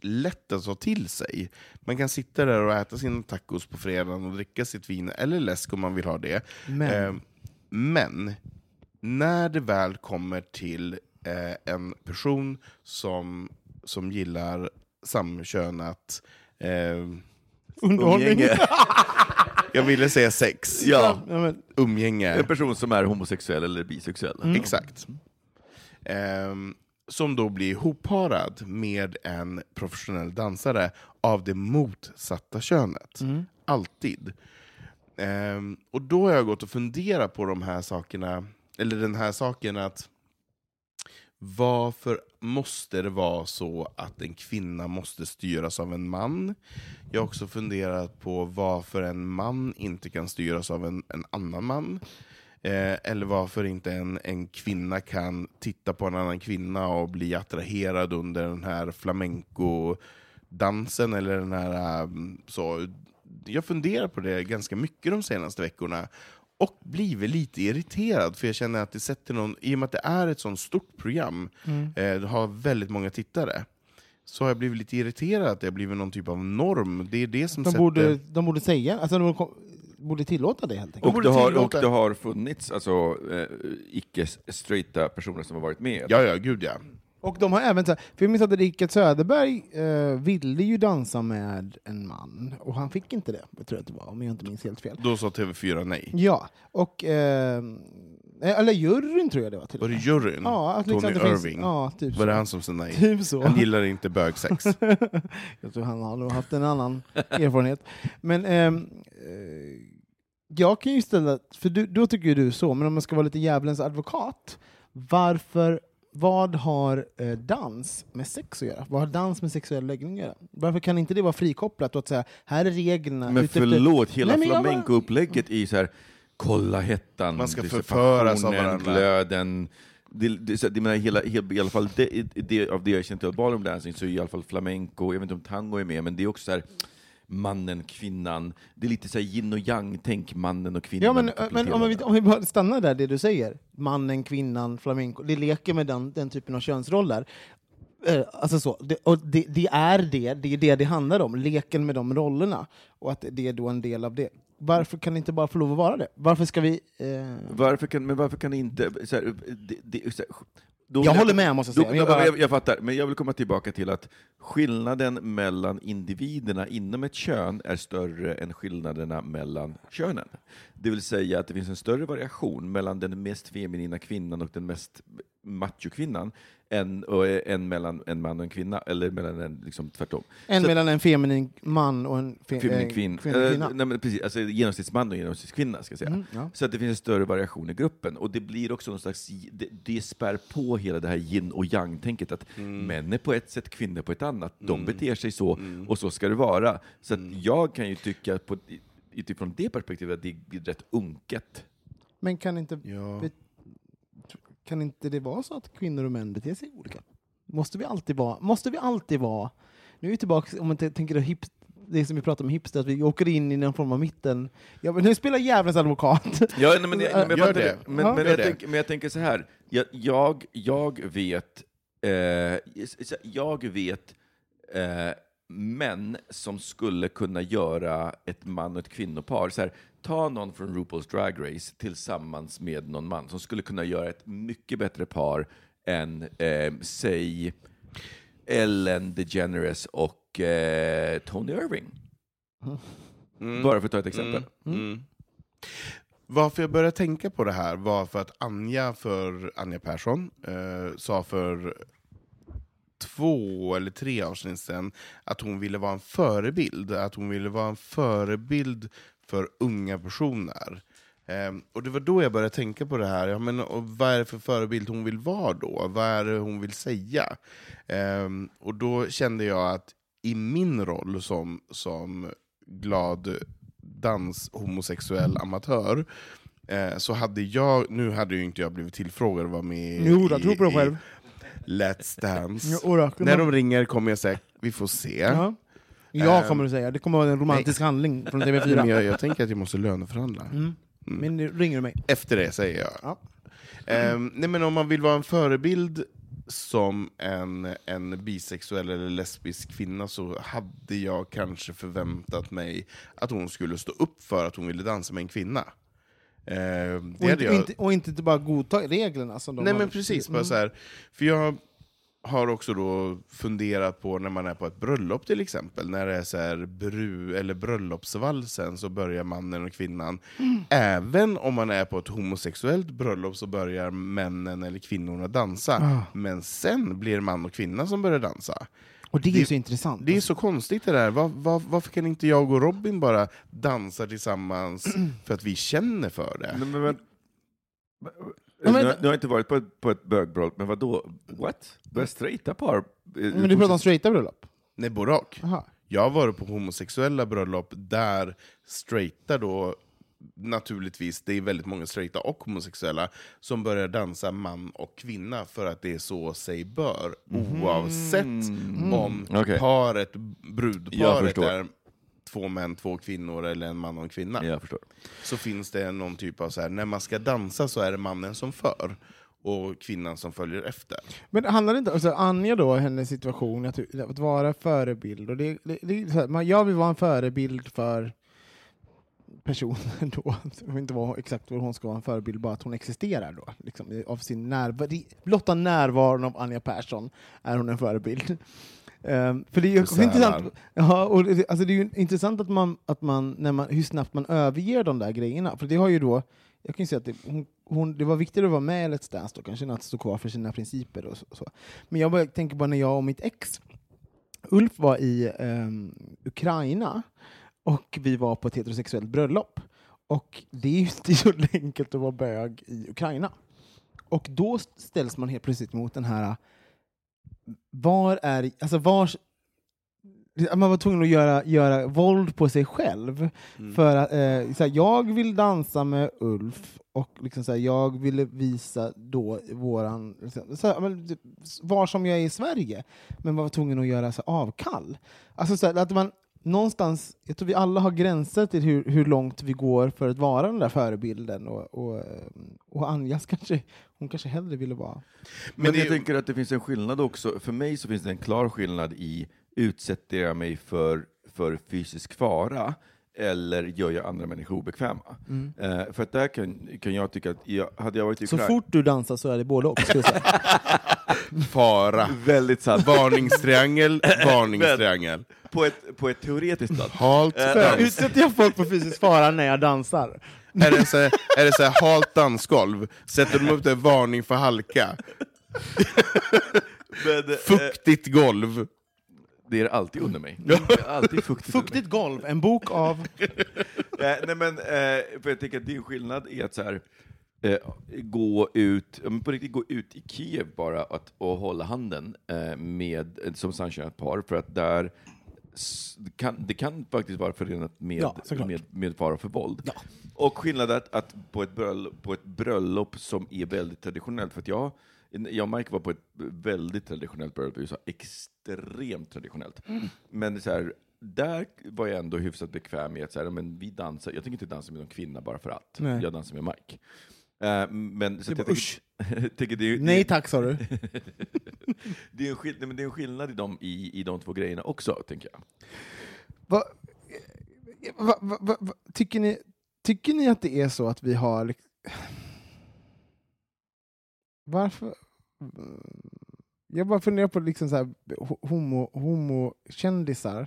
lätt att ta till sig. Man kan sitta där och äta sina tacos på fredagen och dricka sitt vin, eller läsk om man vill ha det. Men, Ehm, men när det väl kommer till eh, en person som, som gillar samkönat eh, underhållning. umgänge. *laughs* Jag ville säga sex. Ja, Ja, men, Umgänge. en person som är homosexuell eller bisexuell. Mm. Exakt. Ehm, som då blir ihopparad med en professionell dansare av det motsatta könet. mm. Alltid. Ehm, och då har jag gått och funderat på de här sakerna, eller den här saken att varför måste det vara så att en kvinna måste styras av en man? Jag har också funderat på varför en man inte kan styras av en, en annan man. Eh, eller varför inte en, en kvinna kan titta på en annan kvinna och bli attraherad under den här flamenco-dansen eller den här... um, så. Jag funderar på det ganska mycket de senaste veckorna och blivit lite irriterad, för jag känner att det sätter någon... I och med att det är ett sånt stort program, Mm. eh, det har väldigt många tittare, så har jag blivit lite irriterad att det har blivit någon typ av norm. Det är det som De, sätter... borde, de borde säga, alltså de, kom- borde tillåta det helt enkelt. Och det, har, och det har funnits alltså, eh, icke-straighta personer som har varit med. Ja, ja, gud ja. Och de har även, så här- för jag minns att Rickard Söderberg eh, ville ju dansa med en man, och han fick inte det, jag tror jag att det var, om jag inte minns helt fel. Då sa TV4 nej. Ja, och... Eh, eller juryn tror jag det var till Var det juryn? Ja, att liksom Tony det finns- Irving? Ja, typ Var det han som sa nej? Typ så. Han gillar inte bögsex. *laughs* Jag tror han har haft en annan erfarenhet. Men ehm, eh, jag kan ju ställa, för du, då tycker ju du så, men om man ska vara lite djävulens advokat, varför, vad har eh, dans med sex att göra? Vad har dans med sexuell läggning att göra? Varför kan inte det vara frikopplat och att säga, här är reglerna? Men förlåt, hela Nej, men jag bara- flamenco-upplägget i så här, kolla hettan, Man ska förföras av varandra. glöden. Det, det menar, hela, hela, I alla fall det, det, av det jag känner till av ballroom dancing så är i alla fall flamenco, jag vet inte om tango är med, men det är också så här, mannen, kvinnan. Det är lite så här yin och yang, tänk mannen och kvinnan. Ja, men, men om, vi, om vi bara stannar där, det du säger, mannen, kvinnan, flamenco, det leker med den, den typen av könsroller. Eh, Alltså så, det, och det, det är det, det är det det handlar om, leken med de rollerna, och att det är då en del av det. Varför kan det inte bara få lov att vara det? Varför ska vi... Eh... Varför kan, men varför kan inte... Så här, det, det, så här, då Jag håller med, måste jag säga. Då, jag, bara- jag, jag fattar, men jag vill komma tillbaka till att skillnaden mellan individerna inom ett kön är större än skillnaderna mellan könen. Det vill säga att det finns en större variation mellan den mest feminina kvinnan och den mest machokvinnan eh, än mellan en man och en kvinna, eller mellan en, liksom, tvärtom. En Så- mellan en feminin man och en fe, Feminin eh, kvinn, kvinnlig eh, kvinna. nej, men precis, alltså genomsnittsman och genomsnittskvinna, ska jag säga. Mm, ja. Så att det finns en större variation i gruppen. Och det blir också någon slags, det, det spär på hela det här yin och yang-tänket, att män är på ett sätt, kvinnor på ett annat. De beter sig så, och så ska det vara. Så att jag kan ju tycka, på, utifrån det perspektivet, att det är rätt unket. Men kan inte, Ja. Kan inte det vara så att kvinnor och män beter sig olika? Måste vi alltid vara... Måste vi alltid vara nu är vi tillbaka, om man tänker hip, det som vi pratade om hipster, att vi åker in i någon form av mitten. Ja, men nu spelar djävulens advokat. Ja, nej, men, jag, men, jag Gör det. Men, Ja. men, Gör jag det. tänker, men jag tänker så här, jag, jag, jag vet, eh, jag vet eh, män som skulle kunna göra ett man och ett kvinnopar. Så här, ta någon från RuPaul's Drag Race tillsammans med någon man som skulle kunna göra ett mycket bättre par än, eh, säg, Ellen DeGeneres och eh, Tony Irving. Mm. Bara för att ta ett exempel. Mm. Mm. Varför jag började tänka på det här var för att Anja, för Anja Persson eh, sa för två eller tre avsnitt sedan att hon ville vara en förebild. Att hon ville vara en förebild för unga personer. Ehm, och det var då jag började tänka på det här. Ja, men, och vad är det för förebild hon vill vara då? Vad är det hon vill säga? Ehm, och då kände jag att i min roll som, som glad dans homosexuell amatör eh, så hade jag, nu hade ju inte jag blivit tillfrågad att vara med Jo, då, i, tro på dig själv. Let's Dance. När de ringer kommer jag säga, vi får se. Ja. Ja, Ehm, kommer du säga. Det kommer vara en romantisk handling från *laughs* Men TV4. jag, jag tänker att jag måste löneförhandla. Mm. Men nu ringer du mig. Efter det säger jag. Ja. Ehm, nej, men om man vill vara en förebild som en, en bisexuell eller lesbisk kvinna så hade jag kanske förväntat mig att hon skulle stå upp för att hon ville dansa med en kvinna. Det Och inte, jag... och, inte, och inte bara godta reglerna som de Nej har. men precis, bara Mm. så här. För jag har också då funderat på när man är på ett bröllop till exempel, när det är så här bru eller bröllopsvalsen så börjar mannen och kvinnan. Mm. Även om man är på ett homosexuellt bröllop så börjar männen eller kvinnorna dansa. Ah. Men sen blir det man och kvinna som börjar dansa. Och det är det- så intressant. Det är så konstigt det där. Var, var, varför kan inte jag och Robin bara dansa tillsammans *clears throat* för att vi känner för det? Men, men, men, men- nu, nu har jag inte varit på ett, på ett bögbröllop, men vadå? What? Börjar straighta par? Men du pratar om straighta bröllop? Nej, både och. Jag har varit på homosexuella bröllop där straighta då, naturligtvis, det är väldigt många straighta och homosexuella, som börjar dansa man och kvinna för att det är så sig bör, oavsett om Okej. paret, brudparet är två män, två kvinnor eller en man och en kvinna. Jag förstår. Så finns det någon typ av så här, när man ska dansa så är det mannen som för och kvinnan som följer efter. Men handlar det inte, alltså Anja då, hennes situation, att, att vara förebild, och det, det, det här, man, jag vill vara en förebild för personen *laughs* då, jag vet inte vad, exakt vad hon ska vara en förebild, bara att hon existerar då. Liksom, av sin närvaro. Blotta närvaron av Anja Persson är hon en förebild. Um, *laughs* för det är ju intressant, ja, och det, alltså det är intressant att man, att man, när man, hur snabbt man överger de där grejerna. För det har ju då, jag kan ju säga att det, hon, hon, det var viktigt att vara med i Let's Dance då, kanske än att stå kvar för sina principer. Och så, så. Men jag bara, tänker bara när jag och mitt ex, Ulf, var i um, Ukraina och vi var på ett heterosexuellt bröllop. Och det är ju inte *laughs* så enkelt att vara bög i Ukraina. Och då ställs man helt plötsligt mot den här var är, alltså var, man var tvungen att göra, göra våld på sig själv. Mm. För att, eh, såhär, jag vill dansa med Ulf och liksom såhär, jag ville visa då våran, såhär, men, typ, var som jag är i Sverige, men var tvungen att göra så avkall. Alltså såhär, att man någonstans, jag tror vi alla har gränser till hur, hur långt vi går för att vara den där förebilden. Och, och, och Anjas kanske, hon kanske hellre ville vara... Men, Men det- jag tänker att det finns en skillnad också. För mig så finns det en klar skillnad i utsätter jag mig för, för fysisk fara eller gör jag andra människor obekväma? Eh, för att där kan, kan jag tycka att, jag, hade jag varit i Så Ukraina- fort du dansar så är det både och. *laughs* Fara. Väldigt sant. Varningstriangel, *laughs* varningstriangel. På ett, på ett teoretiskt plan. Halt Eh, Så dans. Utsätter jag folk för fysisk fara när jag dansar? Är det så här, är det så här halt dansgolv? Sätter de upp det varning för halka? *laughs* Men, eh, Fuktigt golv? det är alltid under mig. Det är alltid fuktigt. under mig. Fuktigt golv, en bok av... Eh, nej men, eh, för jag tänker att det är en skillnad i att så här, eh, gå ut, ja, men på riktigt gå ut i Kiev bara att, och hålla handen eh, med, som samkönat par, för att där kan, det kan faktiskt vara förenat med, Ja, med, med fara för våld. Och skillnaden att, att på, ett bröllop, på ett bröllop som är väldigt traditionellt, för att jag, jag och Mike var på ett väldigt traditionellt bröllop i USA, extremt traditionellt. Men så här, där var jag ändå hyfsat bekväm med att så här, men vi dansar, jag tänker inte dansa med någon kvinna bara för att. Nej. Jag dansar med Mike. Eh, men, så jag usch. *laughs* tänker det, är- Nej tack sa du. *laughs* det, är en skill, men det är en skillnad i de, i, i de två grejerna också, tänker jag. Va, va, va, tycker, ni, tycker ni att det är så att vi har... Varför? Jag bara funderar på liksom så här, ho- homo, homokändisar.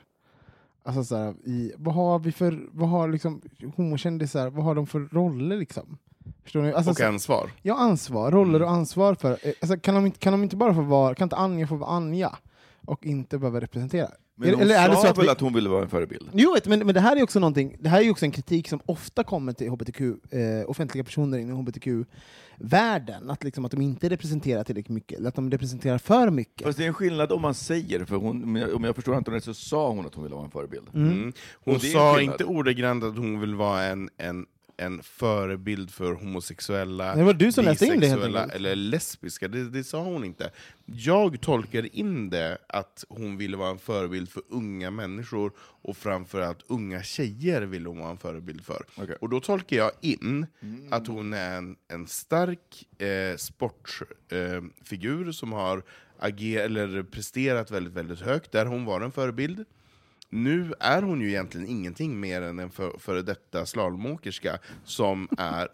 Alltså så här, i, vad har vi för, vad har liksom homokändisar, vad har de för roller liksom? Förstår ni? Alltså, Och ansvar. ja, ansvar, roller och ansvar för, eh, alltså, kan, de inte, kan de inte bara få vara, kan inte Anja få vara Anja? Och inte behöva representera? Men hon är det sa så att väl vi- att hon ville vara en förebild? Jo, vet, men, men det här är också någonting, det här är ju också en kritik som ofta kommer till HBTQ, eh, offentliga personer inom HBTQ-världen, att, liksom, att de inte representerar tillräckligt mycket, eller att de representerar för mycket. Fast det är en skillnad om man säger, för hon, om jag- förstår Anton rätt så sa hon att hon ville vara en förebild. Mm. Hon det är en sa inte ordagrant att hon vill vara en, en, en förebild för homosexuella, Det var du som läste in det, helt eller lesbiska. Det, det sa hon inte. Jag tolkade in det att hon ville vara en förebild för unga människor och framförallt unga tjejer ville hon vara en förebild för. Okej. Och då tolkar jag in att hon är en, en stark eh, sportfigur eh, som har ager, eller presterat väldigt, väldigt högt, där hon var en förebild. Nu är hon ju egentligen ingenting mer än en för, före detta slalomåkerska som är...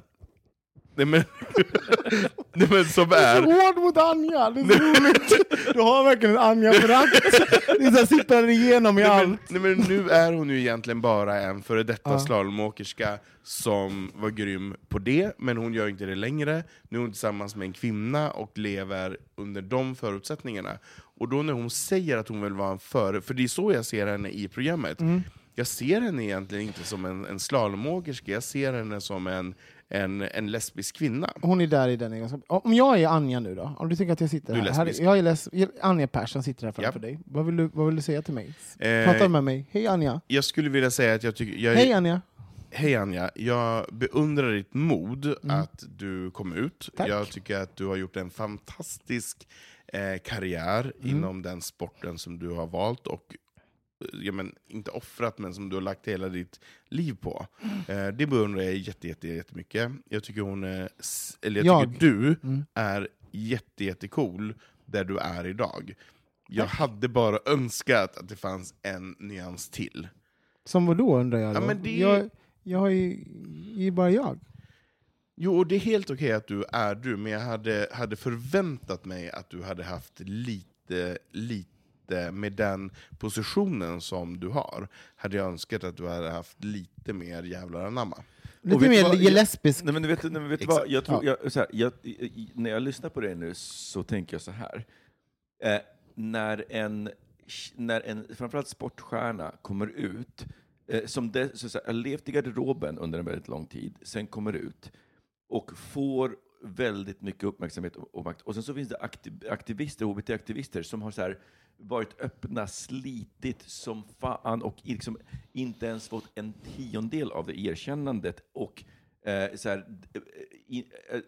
Nej men, *laughs* nej men som Du är är... så hård mot Anja, det är så roligt! Du har verkligen en Anja-förakt. Det är sipprar igenom i Nej allt. men, nej men nu är hon ju egentligen bara en före detta Ja. slalomåkerska som var grym på det, men hon gör inte det längre. Nu är hon tillsammans med en kvinna och lever under de förutsättningarna. Och då när hon säger att hon vill vara en före... För det är så jag ser henne i programmet. Jag ser henne egentligen inte som en, en slalomåkerska, jag ser henne som en, en, en lesbisk kvinna. Hon är där i den egenskapen. Om jag är Anja nu då? Om du tycker att jag sitter här. här lesbisk. jag är les Anja Persson sitter här framför Ja. dig. Vad vill, du, vad vill du säga till mig? Eh, Prata med mig. Hej Anja. Jag skulle vilja säga att jag tycker... Jag är- Hej Anja. Hej Anja, jag beundrar ditt mod att du kom ut. Tack. Jag tycker att du har gjort en fantastisk eh, karriär inom den sporten som du har valt och eh, ja, men, inte offrat, men som du har lagt hela ditt liv på. Eh, det beundrar jag jätte, jätte, jättemycket. Jag tycker, hon är, eller jag Jag? tycker du Mm. är jätte, jättecool där du är idag. Jag hade bara önskat att det fanns en nyans till. Som vad då undrar jag? Då? Ja, men det- jag, Jag är ju bara jag. Jo, och det är helt okej att du är du, men jag hade, hade förväntat mig att du hade haft lite, lite med den positionen som du har, hade jag önskat att du hade haft lite mer jävlar anamma. Lite mer vad? Lesbisk. Nej, men du vet, nej, men vet Exakt. vad? Jag tror, jag, så här, jag, när jag lyssnar på det nu så tänker jag så här. Eh, när, en, när en, framförallt sportstjärna, kommer ut, eh, som det, så, så här, har levt i garderoben under en väldigt lång tid, sen kommer ut och får väldigt mycket uppmärksamhet och, makt. Och sen så finns det aktiv, aktivister, HBT-aktivister, som har så här, varit öppna, slitit som fan och liksom inte ens fått en tiondel av det erkännandet. Och eh, så här, i, eh,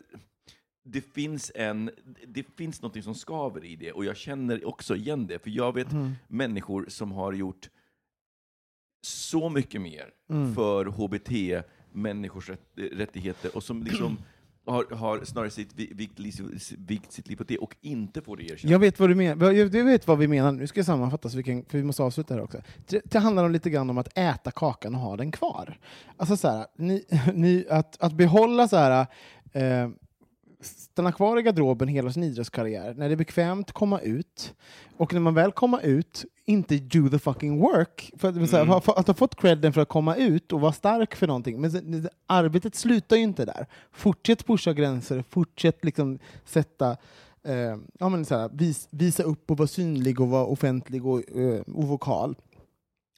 det finns en, det finns något som skaver i det och jag känner också igen det, för jag vet människor som har gjort så mycket mer Mm. för HBT, människors rätt, rättigheter och som liksom *clears throat* har, har snarare sitt, vikt, vikt sitt liv på det och inte får det erkänt. Jag vet vad du menar. Jag vet vad vi menar. Nu ska jag sammanfatta, så vi kan, för vi måste avsluta här också. Det, det handlar om lite grann om att äta kakan och ha den kvar. Alltså så här, ni, *laughs* ni, att, att behålla så här, eh, stanna kvar i garderoben hela sin idrottskarriär, när det är bekvämt, komma ut, och när man väl kommer ut, inte do the fucking work. För att, vill säga, ha- att ha fått credden för att komma ut och vara stark för någonting, men sen- arbetet slutar ju inte där. Fortsätt pusha gränser, fortsätt liksom sätta eh, ja, men så här, vis, visa upp och vara synlig och vara offentlig och, eh, och vokal.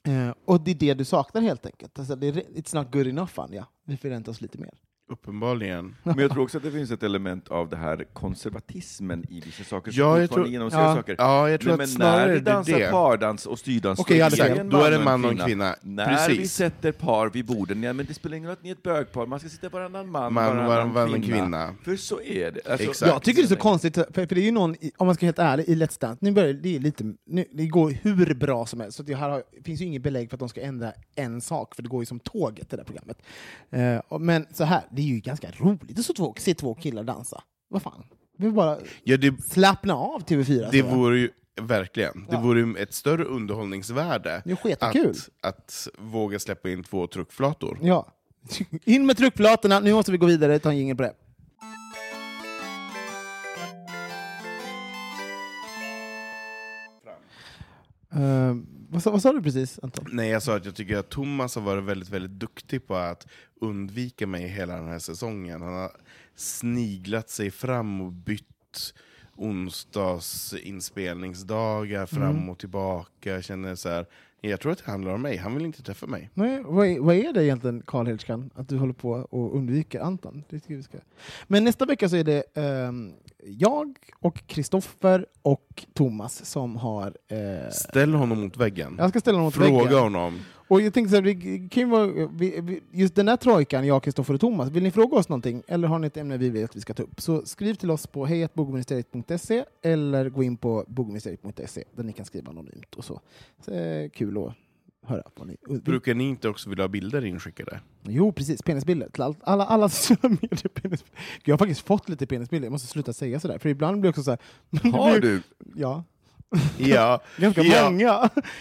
Eh, och det är det du saknar helt enkelt. Alltså, det är, it's not good enough, Anja. Vi förväntar oss lite mer. Uppenbarligen. Men jag tror också att det finns ett element av det här konservatismen i vissa saker som Ja, jag tror- genomsyrar ja. saker. Ja, jag tror Nej, att men snarare när är vi det dansar det. pardans och styrdans, jag hade är en Då är det man och en kvinna. När vi Precis. sätter par vid borden, ja, men det spelar ingen roll att ni är ett bögpar, man ska sitta varannan man, Man, varannan, varannan kvinna. kvinna. För så är det. Alltså, Exakt. Jag tycker det är så konstigt, för, för det är ju någon, om man ska vara helt ärlig, i Let's Dance, nu börjar det, är lite, nu, det går hur bra som helst, så det här har, finns ju inget belägg för att de ska ändra en sak, för det går ju som tåget det där programmet. Och- men så här, det är ju ganska roligt att se två, se två killar dansa. Vad fan? Vi bara Ja, det, slappna av TV4. det vore ju verkligen det Ja. vore ju ett större underhållningsvärde Det att, att våga släppa in två truckflator. Ja. *laughs* In med tryckplatorna, nu måste vi gå vidare, ta en jingel på det. Eh, vad, sa, vad sa du precis, Anton? Nej, jag sa att jag tycker att Thomas har varit väldigt, väldigt duktig på att undvika mig hela den här säsongen. Han har sniglat sig fram och bytt onsdags inspelningsdagar fram Mm. och tillbaka. Jag känner så här, jag tror att det handlar om mig, han vill inte träffa mig. Nej, vad, är, vad är det egentligen, Karl Hedgestam, att du håller på och undviker Anton? Det tycker vi ska. Men nästa vecka så är det ehm, jag och Kristoffer och Thomas som har... eh, Ställ honom mot väggen. jag ska ställa honom mot Fråga väggen. honom. Och jag tänkte så här, vi kan vara, vi, vi, just den här trojkan, jag, Kristoffer och Thomas, vill ni fråga oss någonting? Eller har ni ett ämne vi vet att vi ska ta upp? Så skriv till oss på hejatbogministeriet.se eller gå in på bogministeriet.se där ni kan skriva anonymt och så. så eh, kul att höra vad ni... Brukar ni inte också vilja ha bilder inskickade? Jo, precis. Penisbilder. Till alla, alla *laughs* sociala medier. Penisbilder. Jag har faktiskt fått lite penisbilder. Jag måste sluta säga sådär. För ibland blir det också så här... *laughs* Har du? Ja. Ja. *laughs* Ganska Ja. många.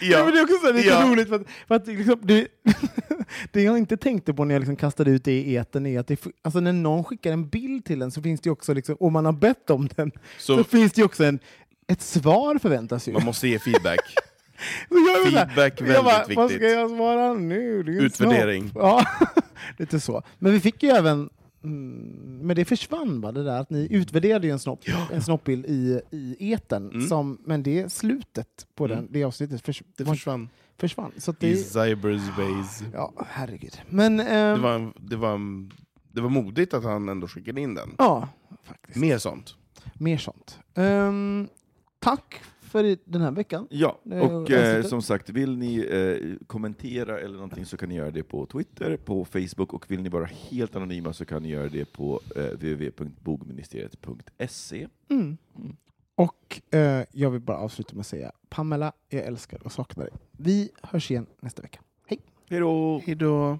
Ja. Men det är också så lite Ja. roligt. För att, för att liksom, det, det jag inte tänkte på när jag liksom kastade ut det i etern är att det, alltså när någon skickar en bild till en så finns det också, liksom, om man har bett om den, så, Så finns det också en, ett svar förväntas ju. man måste ge feedback. Jag Feedback, jag väldigt bara, Vad viktigt. ska jag svara nu? Det Utvärdering. Ja, *laughs* lite så. Men vi fick ju även, mm, men det försvann va, det där att ni utvärderade ju en, snopp, en snoppbild i, i eten, Mm. som, men det slutet på den, Mm. det avsnittet förs, Det försvann. försvann. Så att I det, cyberspace. ja, herregud. Men, ehm, Det var, det, var, det var modigt att han ändå skickade in den. ja, faktiskt. Mer sånt. Mer sånt. Ehm, tack för i- den här veckan. Ja, och eh, som sagt, vill ni eh, kommentera eller någonting så kan ni göra det på Twitter, på Facebook, och vill ni vara helt anonyma så kan ni göra det på eh, www.bogministeriet.se. Mm. Och eh, jag vill bara avsluta med att säga Pamela, jag älskar och saknar dig. Vi hörs igen nästa vecka. Hej! Hej då! Hej då.